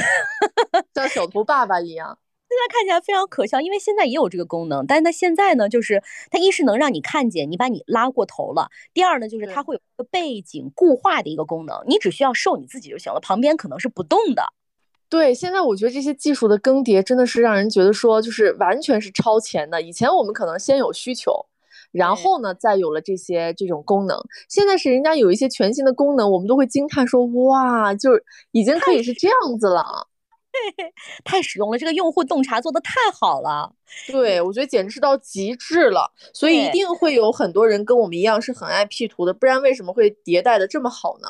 像小图爸爸一样。现在看起来非常可笑，因为现在也有这个功能，但是它现在呢，就是它一是能让你看见你把你拉过头了，第二呢，就是它会有一个背景固化的一个功能，你只需要瘦你自己就行了，旁边可能是不动的。对，现在我觉得这些技术的更迭真的是让人觉得说，就是完全是超前的。以前我们可能先有需求，然后呢，再有了这些这种功能，现在是人家有一些全新的功能，我们都会惊叹说，哇，就是已经可以是这样子了。太实用了，这个用户洞察做的太好了。对，我觉得简直是到极致了，所以一定会有很多人跟我们一样是很爱 P 图的，不然为什么会迭代的这么好呢？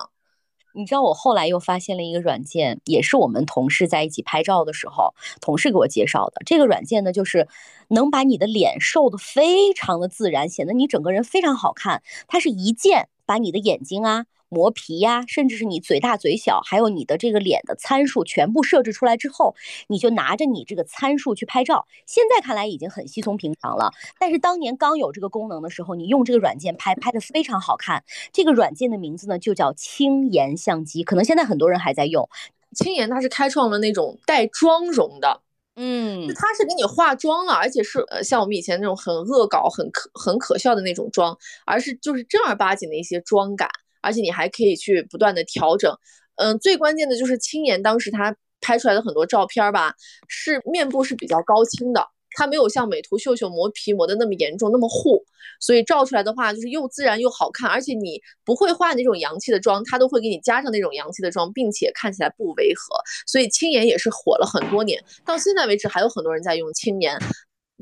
你知道我后来又发现了一个软件，也是我们同事在一起拍照的时候，同事给我介绍的。这个软件呢，就是能把你的脸瘦的非常的自然，显得你整个人非常好看。它是一键把你的眼睛啊。磨皮呀，甚至是你嘴大嘴小，还有你的这个脸的参数全部设置出来之后，你就拿着你这个参数去拍照。现在看来已经很稀松平常了，但是当年刚有这个功能的时候，你用这个软件拍，拍的非常好看。这个软件的名字呢，就叫轻颜相机，可能现在很多人还在用。轻颜它是开创了那种带妆容的，嗯，它是给你化妆了，而且是呃像我们以前那种很恶搞、很可很可笑的那种妆，而是就是正儿八经的一些妆感。而且你还可以去不断的调整，嗯，最关键的就是青岩当时他拍出来的很多照片吧，是面部是比较高清的，它没有像美图秀秀磨皮磨的那么严重，那么糊，所以照出来的话就是又自然又好看，而且你不会化那种洋气的妆，它都会给你加上那种洋气的妆，并且看起来不违和，所以轻颜也是火了很多年，到现在为止还有很多人在用轻颜。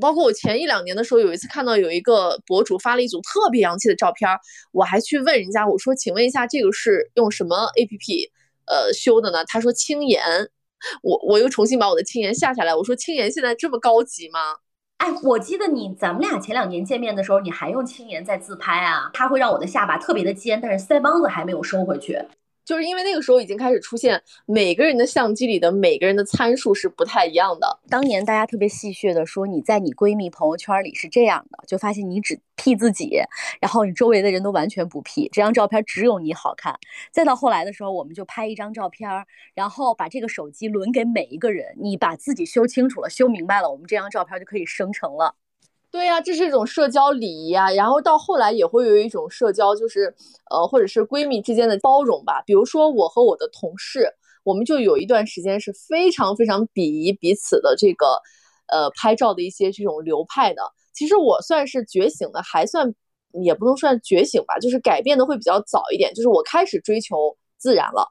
包括我前一两年的时候，有一次看到有一个博主发了一组特别洋气的照片，我还去问人家，我说，请问一下，这个是用什么 APP 呃修的呢？他说轻颜，我我又重新把我的轻颜下下来，我说轻颜现在这么高级吗？哎，我记得你咱们俩前两年见面的时候，你还用轻颜在自拍啊，它会让我的下巴特别的尖，但是腮帮子还没有收回去。就是因为那个时候已经开始出现，每个人的相机里的每个人的参数是不太一样的。当年大家特别戏谑的说你在你闺蜜朋友圈里是这样的，就发现你只 P 自己，然后你周围的人都完全不 P，这张照片只有你好看。再到后来的时候，我们就拍一张照片，然后把这个手机轮给每一个人，你把自己修清楚了、修明白了，我们这张照片就可以生成了。对呀，这是一种社交礼仪啊。然后到后来也会有一种社交，就是呃，或者是闺蜜之间的包容吧。比如说我和我的同事，我们就有一段时间是非常非常鄙夷彼此的这个呃拍照的一些这种流派的。其实我算是觉醒的，还算也不能算觉醒吧，就是改变的会比较早一点。就是我开始追求自然了。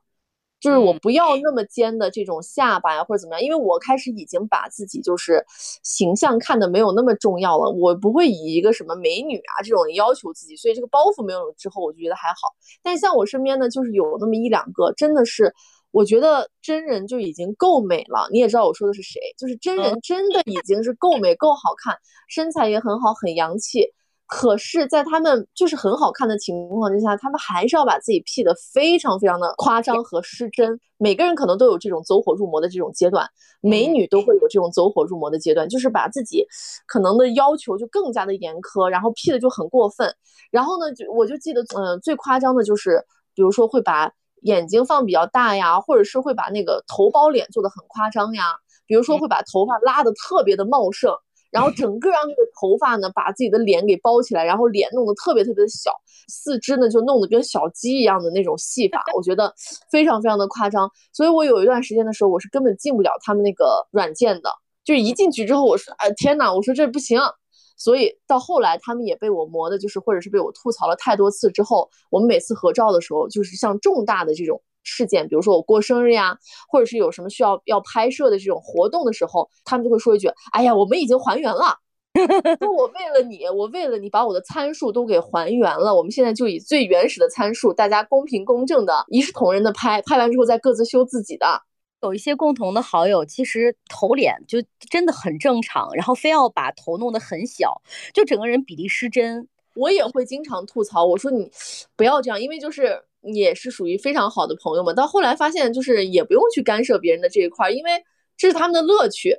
就是我不要那么尖的这种下巴呀，或者怎么样，因为我开始已经把自己就是形象看的没有那么重要了，我不会以一个什么美女啊这种要求自己，所以这个包袱没有了之后，我就觉得还好。但像我身边呢，就是有那么一两个，真的是我觉得真人就已经够美了。你也知道我说的是谁，就是真人真的已经是够美够好看，身材也很好，很洋气。可是，在他们就是很好看的情况之下，他们还是要把自己 P 的非常非常的夸张和失真。每个人可能都有这种走火入魔的这种阶段，美女都会有这种走火入魔的阶段，就是把自己可能的要求就更加的严苛，然后 P 的就很过分。然后呢，就我就记得，嗯，最夸张的就是，比如说会把眼睛放比较大呀，或者是会把那个头包脸做的很夸张呀，比如说会把头发拉的特别的茂盛。然后整个让那个头发呢，把自己的脸给包起来，然后脸弄得特别特别的小，四肢呢就弄得跟小鸡一样的那种细发，我觉得非常非常的夸张。所以我有一段时间的时候，我是根本进不了他们那个软件的，就是一进去之后，我说，哎天呐，我说这不行。所以到后来，他们也被我磨的，就是或者是被我吐槽了太多次之后，我们每次合照的时候，就是像重大的这种。事件，比如说我过生日呀，或者是有什么需要要拍摄的这种活动的时候，他们就会说一句：“哎呀，我们已经还原了。”说我为了你，我为了你把我的参数都给还原了。我们现在就以最原始的参数，大家公平公正的一视同仁的拍，拍完之后再各自修自己的。有一些共同的好友，其实头脸就真的很正常，然后非要把头弄得很小，就整个人比例失真。我也会经常吐槽，我说你不要这样，因为就是。也是属于非常好的朋友嘛，到后来发现就是也不用去干涉别人的这一块，因为这是他们的乐趣。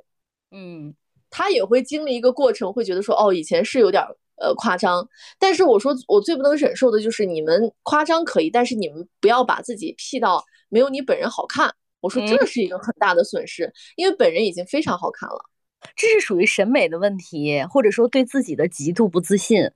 嗯，他也会经历一个过程，会觉得说哦，以前是有点呃夸张，但是我说我最不能忍受的就是你们夸张可以，但是你们不要把自己 P 到没有你本人好看。我说这是一个很大的损失，因为本人已经非常好看了。这是属于审美的问题，或者说对自己的极度不自信。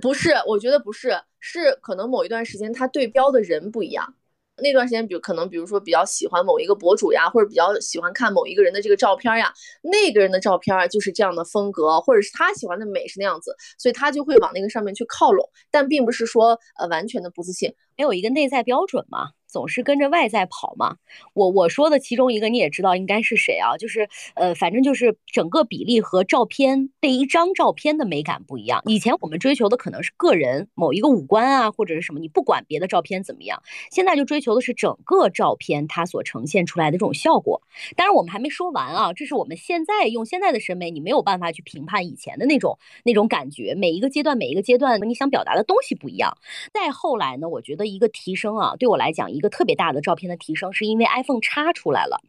不是，我觉得不是，是可能某一段时间他对标的人不一样。那段时间，比如可能，比如说比较喜欢某一个博主呀，或者比较喜欢看某一个人的这个照片呀，那个人的照片就是这样的风格，或者是他喜欢的美是那样子，所以他就会往那个上面去靠拢。但并不是说呃完全的不自信，没有一个内在标准嘛。总是跟着外在跑嘛，我我说的其中一个你也知道应该是谁啊？就是呃，反正就是整个比例和照片那一张照片的美感不一样。以前我们追求的可能是个人某一个五官啊，或者是什么，你不管别的照片怎么样，现在就追求的是整个照片它所呈现出来的这种效果。当然我们还没说完啊，这是我们现在用现在的审美，你没有办法去评判以前的那种那种感觉。每一个阶段每一个阶段你想表达的东西不一样。再后来呢，我觉得一个提升啊，对我来讲。一个特别大的照片的提升，是因为 iPhone 叉出来了。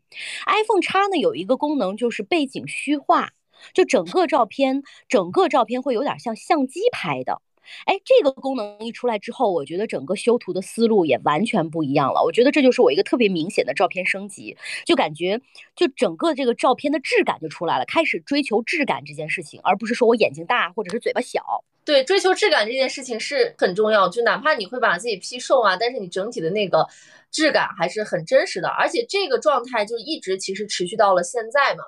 iPhone 叉呢有一个功能，就是背景虚化，就整个照片，整个照片会有点像相机拍的。哎，这个功能一出来之后，我觉得整个修图的思路也完全不一样了。我觉得这就是我一个特别明显的照片升级，就感觉就整个这个照片的质感就出来了，开始追求质感这件事情，而不是说我眼睛大或者是嘴巴小。对，追求质感这件事情是很重要，就哪怕你会把自己 P 瘦啊，但是你整体的那个质感还是很真实的，而且这个状态就一直其实持续到了现在嘛。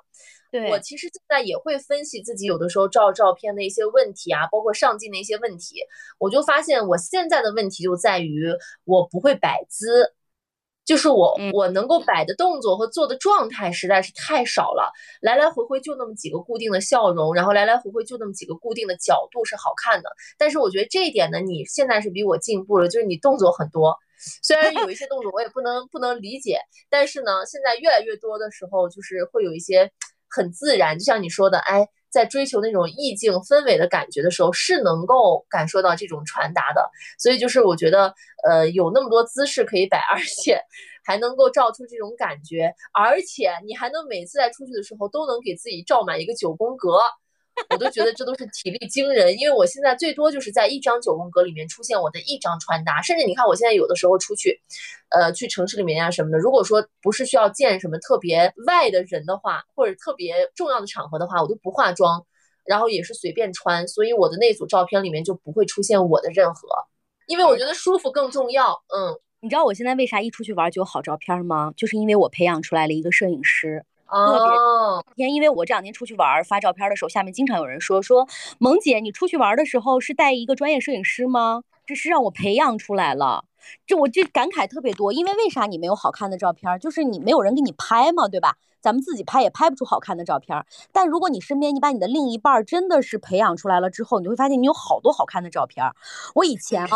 对我其实现在也会分析自己有的时候照照片的一些问题啊，包括上镜的一些问题，我就发现我现在的问题就在于我不会摆姿。就是我嗯我能够摆的动作和做的状态实在是太少了，来来回回就那么几个固定的笑容，然后来来回回就那么几个固定的角度是好看的。但是我觉得这一点呢，你现在是比我进步了，就是你动作很多，虽然有一些动作我也不能不能理解，但是呢，现在越来越多的时候就是会有一些很自然，就像你说的，哎。在追求那种意境氛围的感觉的时候，是能够感受到这种传达的。所以就是我觉得，呃，有那么多姿势可以摆，而且 还能够照出这种感觉，而且你还能每次在出去的时候都能给自己照满一个九宫格。我都觉得这都是体力惊人，因为我现在最多就是在一张九宫格里面出现我的一张穿搭，甚至你看我现在有的时候出去，呃，去城市里面呀、什么的，如果说不是需要见什么特别外的人的话，或者特别重要的场合的话，我都不化妆，然后也是随便穿，所以我的那组照片里面就不会出现我的任何，因为我觉得舒服更重要，嗯。你知道我现在为啥一出去玩就有好照片吗？就是因为我培养出来了一个摄影师。哦，天，因为我这两天出去玩儿发照片的时候，下面经常有人说说，萌姐，你出去玩的时候是带一个专业摄影师吗？这是让我培养出来了。这我这感慨特别多，因为为啥你没有好看的照片？就是你没有人给你拍嘛，对吧？咱们自己拍也拍不出好看的照片。但如果你身边你把你的另一半真的是培养出来了之后，你会发现你有好多好看的照片。我以前啊。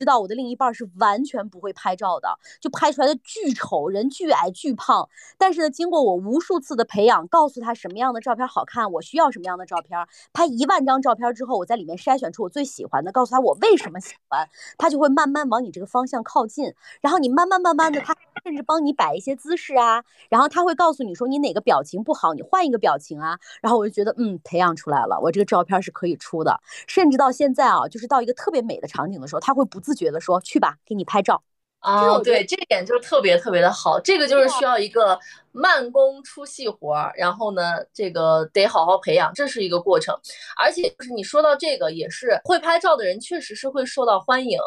知道我的另一半是完全不会拍照的，就拍出来的巨丑，人巨矮巨胖。但是呢，经过我无数次的培养，告诉他什么样的照片好看，我需要什么样的照片，拍一万张照片之后，我在里面筛选出我最喜欢的，告诉他我为什么喜欢，他就会慢慢往你这个方向靠近。然后你慢慢慢慢的，他甚至帮你摆一些姿势啊，然后他会告诉你说你哪个表情不好，你换一个表情啊。然后我就觉得，嗯，培养出来了，我这个照片是可以出的。甚至到现在啊，就是到一个特别美的场景的时候，他会不自觉的说：“去吧，给你拍照。”哦，对，这点就是特别特别的好，这个就是需要一个慢工出细活儿，然后呢，这个得好好培养，这是一个过程。而且就是你说到这个，也是会拍照的人确实是会受到欢迎。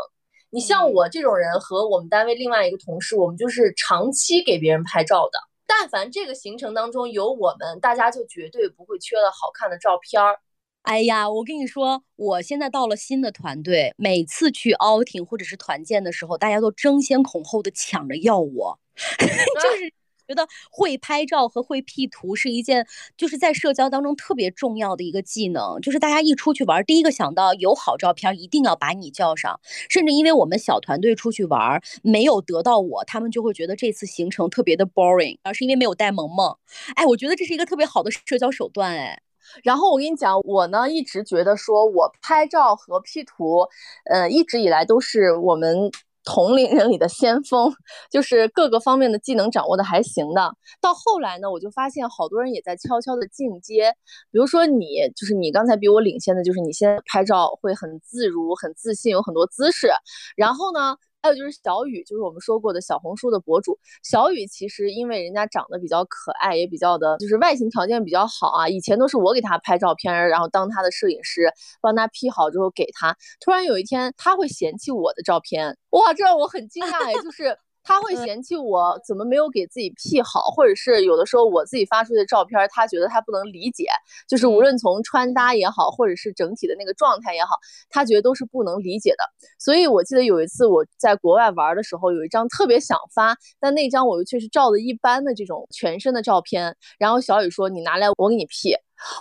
你像我这种人和我们单位另外一个同事，我们就是长期给别人拍照的。但凡这个行程当中有我们，大家就绝对不会缺了好看的照片儿。哎呀，我跟你说，我现在到了新的团队，每次去 outing 或者是团建的时候，大家都争先恐后的抢着要我，就是觉得会拍照和会 P 图是一件，就是在社交当中特别重要的一个技能。就是大家一出去玩，第一个想到有好照片，一定要把你叫上。甚至因为我们小团队出去玩没有得到我，他们就会觉得这次行程特别的 boring，而是因为没有带萌萌。哎，我觉得这是一个特别好的社交手段，哎。然后我跟你讲，我呢一直觉得说，我拍照和 P 图，呃，一直以来都是我们同龄人里的先锋，就是各个方面的技能掌握的还行的。到后来呢，我就发现好多人也在悄悄的进阶，比如说你，就是你刚才比我领先的，就是你现在拍照会很自如、很自信，有很多姿势。然后呢？还有就是小雨，就是我们说过的小红书的博主小雨，其实因为人家长得比较可爱，也比较的，就是外形条件比较好啊。以前都是我给他拍照片，然后当他的摄影师，帮他 P 好之后给他。突然有一天，他会嫌弃我的照片，哇，这让我很惊讶哎，就是。他会嫌弃我怎么没有给自己 P 好，或者是有的时候我自己发出去的照片，他觉得他不能理解，就是无论从穿搭也好，或者是整体的那个状态也好，他觉得都是不能理解的。所以我记得有一次我在国外玩的时候，有一张特别想发，但那张我又确实照的一般的这种全身的照片，然后小雨说你拿来我给你 P。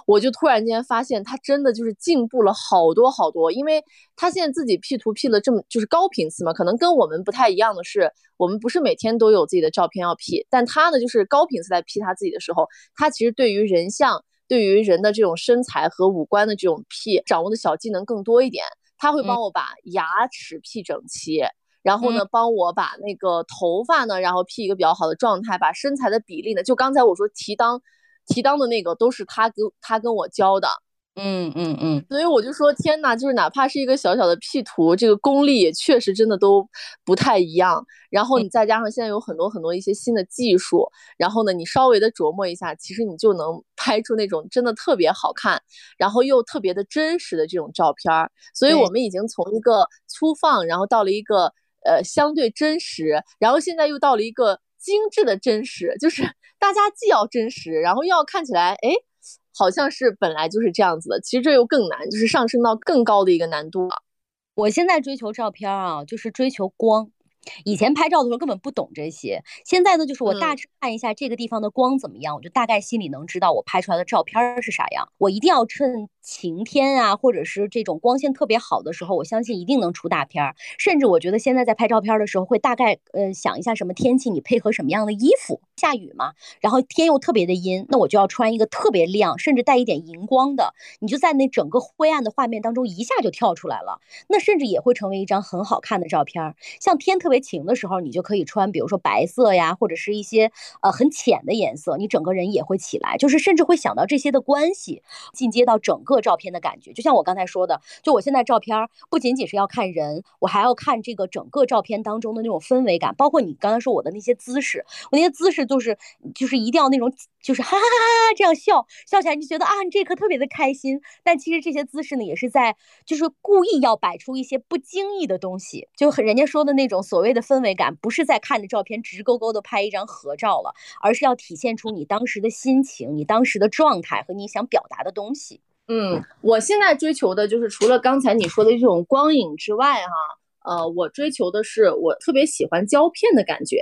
我就突然间发现他真的就是进步了好多好多，因为他现在自己 P 图 P 了这么就是高频次嘛，可能跟我们不太一样的是，我们不是每天都有自己的照片要 P，但他呢就是高频次在 P 他自己的时候，他其实对于人像、对于人的这种身材和五官的这种 P 掌握的小技能更多一点，他会帮我把牙齿 P 整齐。然后呢，帮我把那个头发呢，然后 P 一个比较好的状态，把身材的比例呢，就刚才我说提裆。提裆的那个都是他跟他跟我教的，嗯嗯嗯，所以我就说天呐，就是哪怕是一个小小的 P 图，这个功力也确实真的都不太一样。然后你再加上现在有很多很多一些新的技术，然后呢，你稍微的琢磨一下，其实你就能 拍出那种真的特别好看，然后又特别的真实的这种照片儿。所以我们已经从一个粗放，然后到了一个呃相对真实，然后现在又到了一个精致的真实，就是。大家既要真实，然后又要看起来，哎，好像是本来就是这样子的，其实这又更难，就是上升到更高的一个难度了。我现在追求照片啊，就是追求光。以前拍照的时候根本不懂这些，现在呢，就是我大致看一下这个地方的光怎么样，我就大概心里能知道我拍出来的照片是啥样。我一定要趁。晴天啊，或者是这种光线特别好的时候，我相信一定能出大片儿。甚至我觉得现在在拍照片的时候，会大概呃想一下什么天气，你配合什么样的衣服。下雨嘛，然后天又特别的阴，那我就要穿一个特别亮，甚至带一点荧光的。你就在那整个灰暗的画面当中一下就跳出来了，那甚至也会成为一张很好看的照片。像天特别晴的时候，你就可以穿，比如说白色呀，或者是一些呃很浅的颜色，你整个人也会起来，就是甚至会想到这些的关系，进阶到整个。照片的感觉，就像我刚才说的，就我现在照片不仅仅是要看人，我还要看这个整个照片当中的那种氛围感，包括你刚才说我的那些姿势，我那些姿势就是就是一定要那种就是哈哈哈哈这样笑，笑起来你就觉得啊你这一刻特别的开心。但其实这些姿势呢，也是在就是故意要摆出一些不经意的东西，就人家说的那种所所谓的氛围感，不是在看着照片直勾勾的拍一张合照了，而是要体现出你当时的心情、你当时的状态和你想表达的东西。嗯，我现在追求的就是除了刚才你说的这种光影之外，哈，呃，我追求的是我特别喜欢胶片的感觉。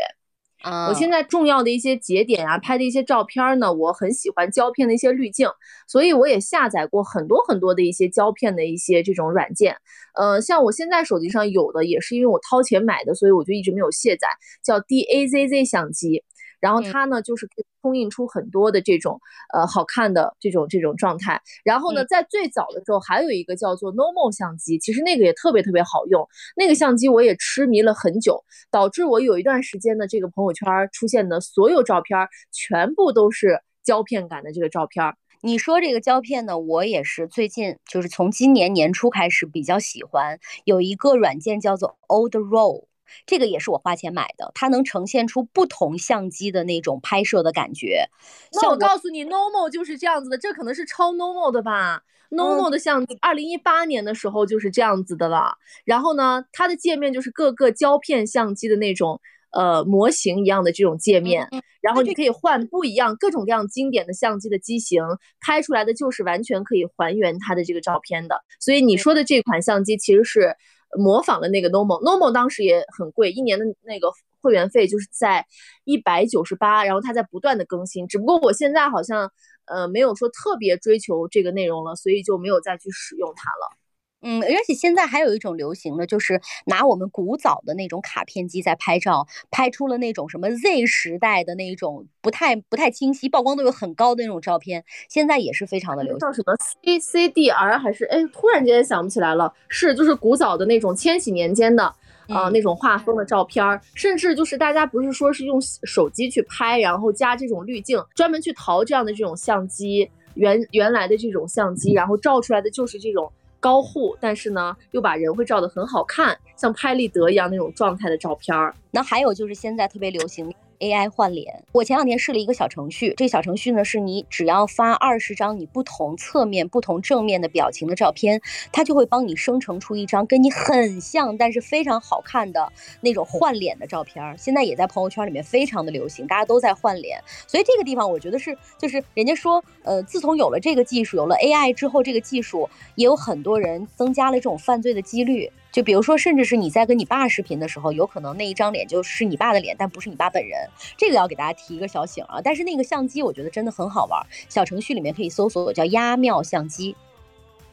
我现在重要的一些节点啊，拍的一些照片呢，我很喜欢胶片的一些滤镜，所以我也下载过很多很多的一些胶片的一些这种软件。呃，像我现在手机上有的，也是因为我掏钱买的，所以我就一直没有卸载，叫 DAZZ 相机。然后它呢，就是可以冲印出很多的这种呃好看的这种这种状态。然后呢，在最早的时候还有一个叫做 Normal 相机，其实那个也特别特别好用。那个相机我也痴迷了很久，导致我有一段时间的这个朋友圈出现的所有照片全部都是胶片感的这个照片。你说这个胶片呢，我也是最近就是从今年年初开始比较喜欢，有一个软件叫做 Old Roll。这个也是我花钱买的，它能呈现出不同相机的那种拍摄的感觉。那我告诉你，normal 就是这样子的，这可能是超 normal 的吧？normal 的相机，二零一八年的时候就是这样子的了。然后呢，它的界面就是各个胶片相机的那种呃模型一样的这种界面，然后你可以换不一样各种各样经典的相机的机型，拍出来的就是完全可以还原它的这个照片的。所以你说的这款相机其实是。模仿了那个 Nomo。Nomo 当时也很贵，一年的那个会员费就是在一百九十八，然后它在不断的更新，只不过我现在好像呃没有说特别追求这个内容了，所以就没有再去使用它了。嗯，而且现在还有一种流行的，就是拿我们古早的那种卡片机在拍照，拍出了那种什么 Z 时代的那种不太不太清晰、曝光度又很高的那种照片，现在也是非常的流行。叫什么 C C D R 还是哎，突然间想不起来了。是，就是古早的那种千禧年间的啊那种画风的照片，甚至就是大家不是说是用手机去拍，然后加这种滤镜，专门去淘这样的这种相机，原原来的这种相机，然后照出来的就是这种。高护，但是呢，又把人会照得很好看，像拍立得一样那种状态的照片儿。那还有就是现在特别流行。AI 换脸，我前两天试了一个小程序，这个小程序呢是你只要发二十张你不同侧面、不同正面的表情的照片，它就会帮你生成出一张跟你很像但是非常好看的那种换脸的照片。现在也在朋友圈里面非常的流行，大家都在换脸。所以这个地方我觉得是，就是人家说，呃，自从有了这个技术，有了 AI 之后，这个技术也有很多人增加了这种犯罪的几率。就比如说，甚至是你在跟你爸视频的时候，有可能那一张脸就是你爸的脸，但不是你爸本人。这个要给大家提一个小醒啊！但是那个相机，我觉得真的很好玩，小程序里面可以搜索叫“鸭妙相机”。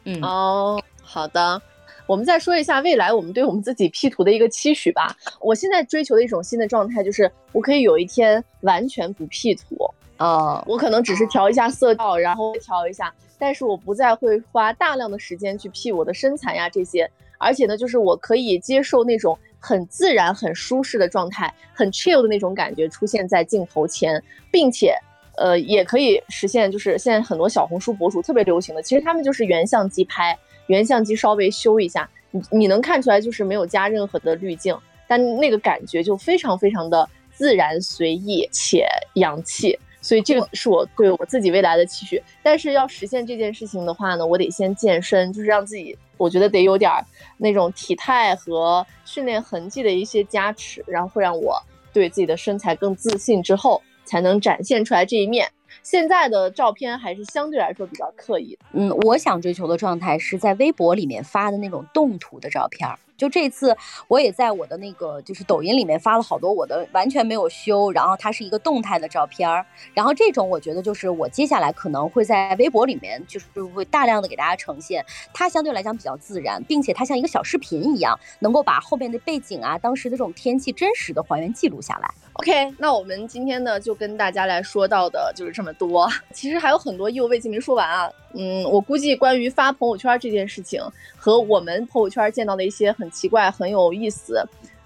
嗯哦，好的。我们再说一下未来我们对我们自己 P 图的一个期许吧。我现在追求的一种新的状态就是，我可以有一天完全不 P 图啊，我可能只是调一下色调，然后调一下，但是我不再会花大量的时间去 P 我的身材呀这些。而且呢，就是我可以接受那种很自然、很舒适的状态，很 chill 的那种感觉出现在镜头前，并且，呃，也可以实现，就是现在很多小红书博主特别流行的，其实他们就是原相机拍，原相机稍微修一下，你你能看出来就是没有加任何的滤镜，但那个感觉就非常非常的自然、随意且洋气。所以这个是我对我自己未来的期许，但是要实现这件事情的话呢，我得先健身，就是让自己，我觉得得有点那种体态和训练痕迹的一些加持，然后会让我对自己的身材更自信，之后才能展现出来这一面。现在的照片还是相对来说比较刻意。嗯，我想追求的状态是在微博里面发的那种动图的照片。就这次，我也在我的那个就是抖音里面发了好多我的完全没有修，然后它是一个动态的照片儿。然后这种我觉得就是我接下来可能会在微博里面就是会大量的给大家呈现，它相对来讲比较自然，并且它像一个小视频一样，能够把后面的背景啊、当时的这种天气真实的还原记录下来。OK，那我们今天呢就跟大家来说到的就是这么多，其实还有很多意犹未尽没说完啊。嗯，我估计关于发朋友圈这件事情和我们朋友圈见到的一些很奇怪、很有意思、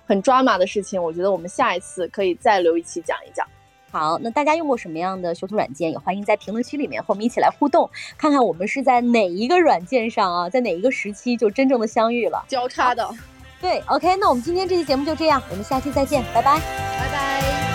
很抓马的事情，我觉得我们下一次可以再留一期讲一讲。好，那大家用过什么样的修图软件？也欢迎在评论区里面和我们一起来互动，看看我们是在哪一个软件上啊，在哪一个时期就真正的相遇了。交叉的。对 ok 那我们今天这期节目就这样我们下期再见拜拜。拜拜。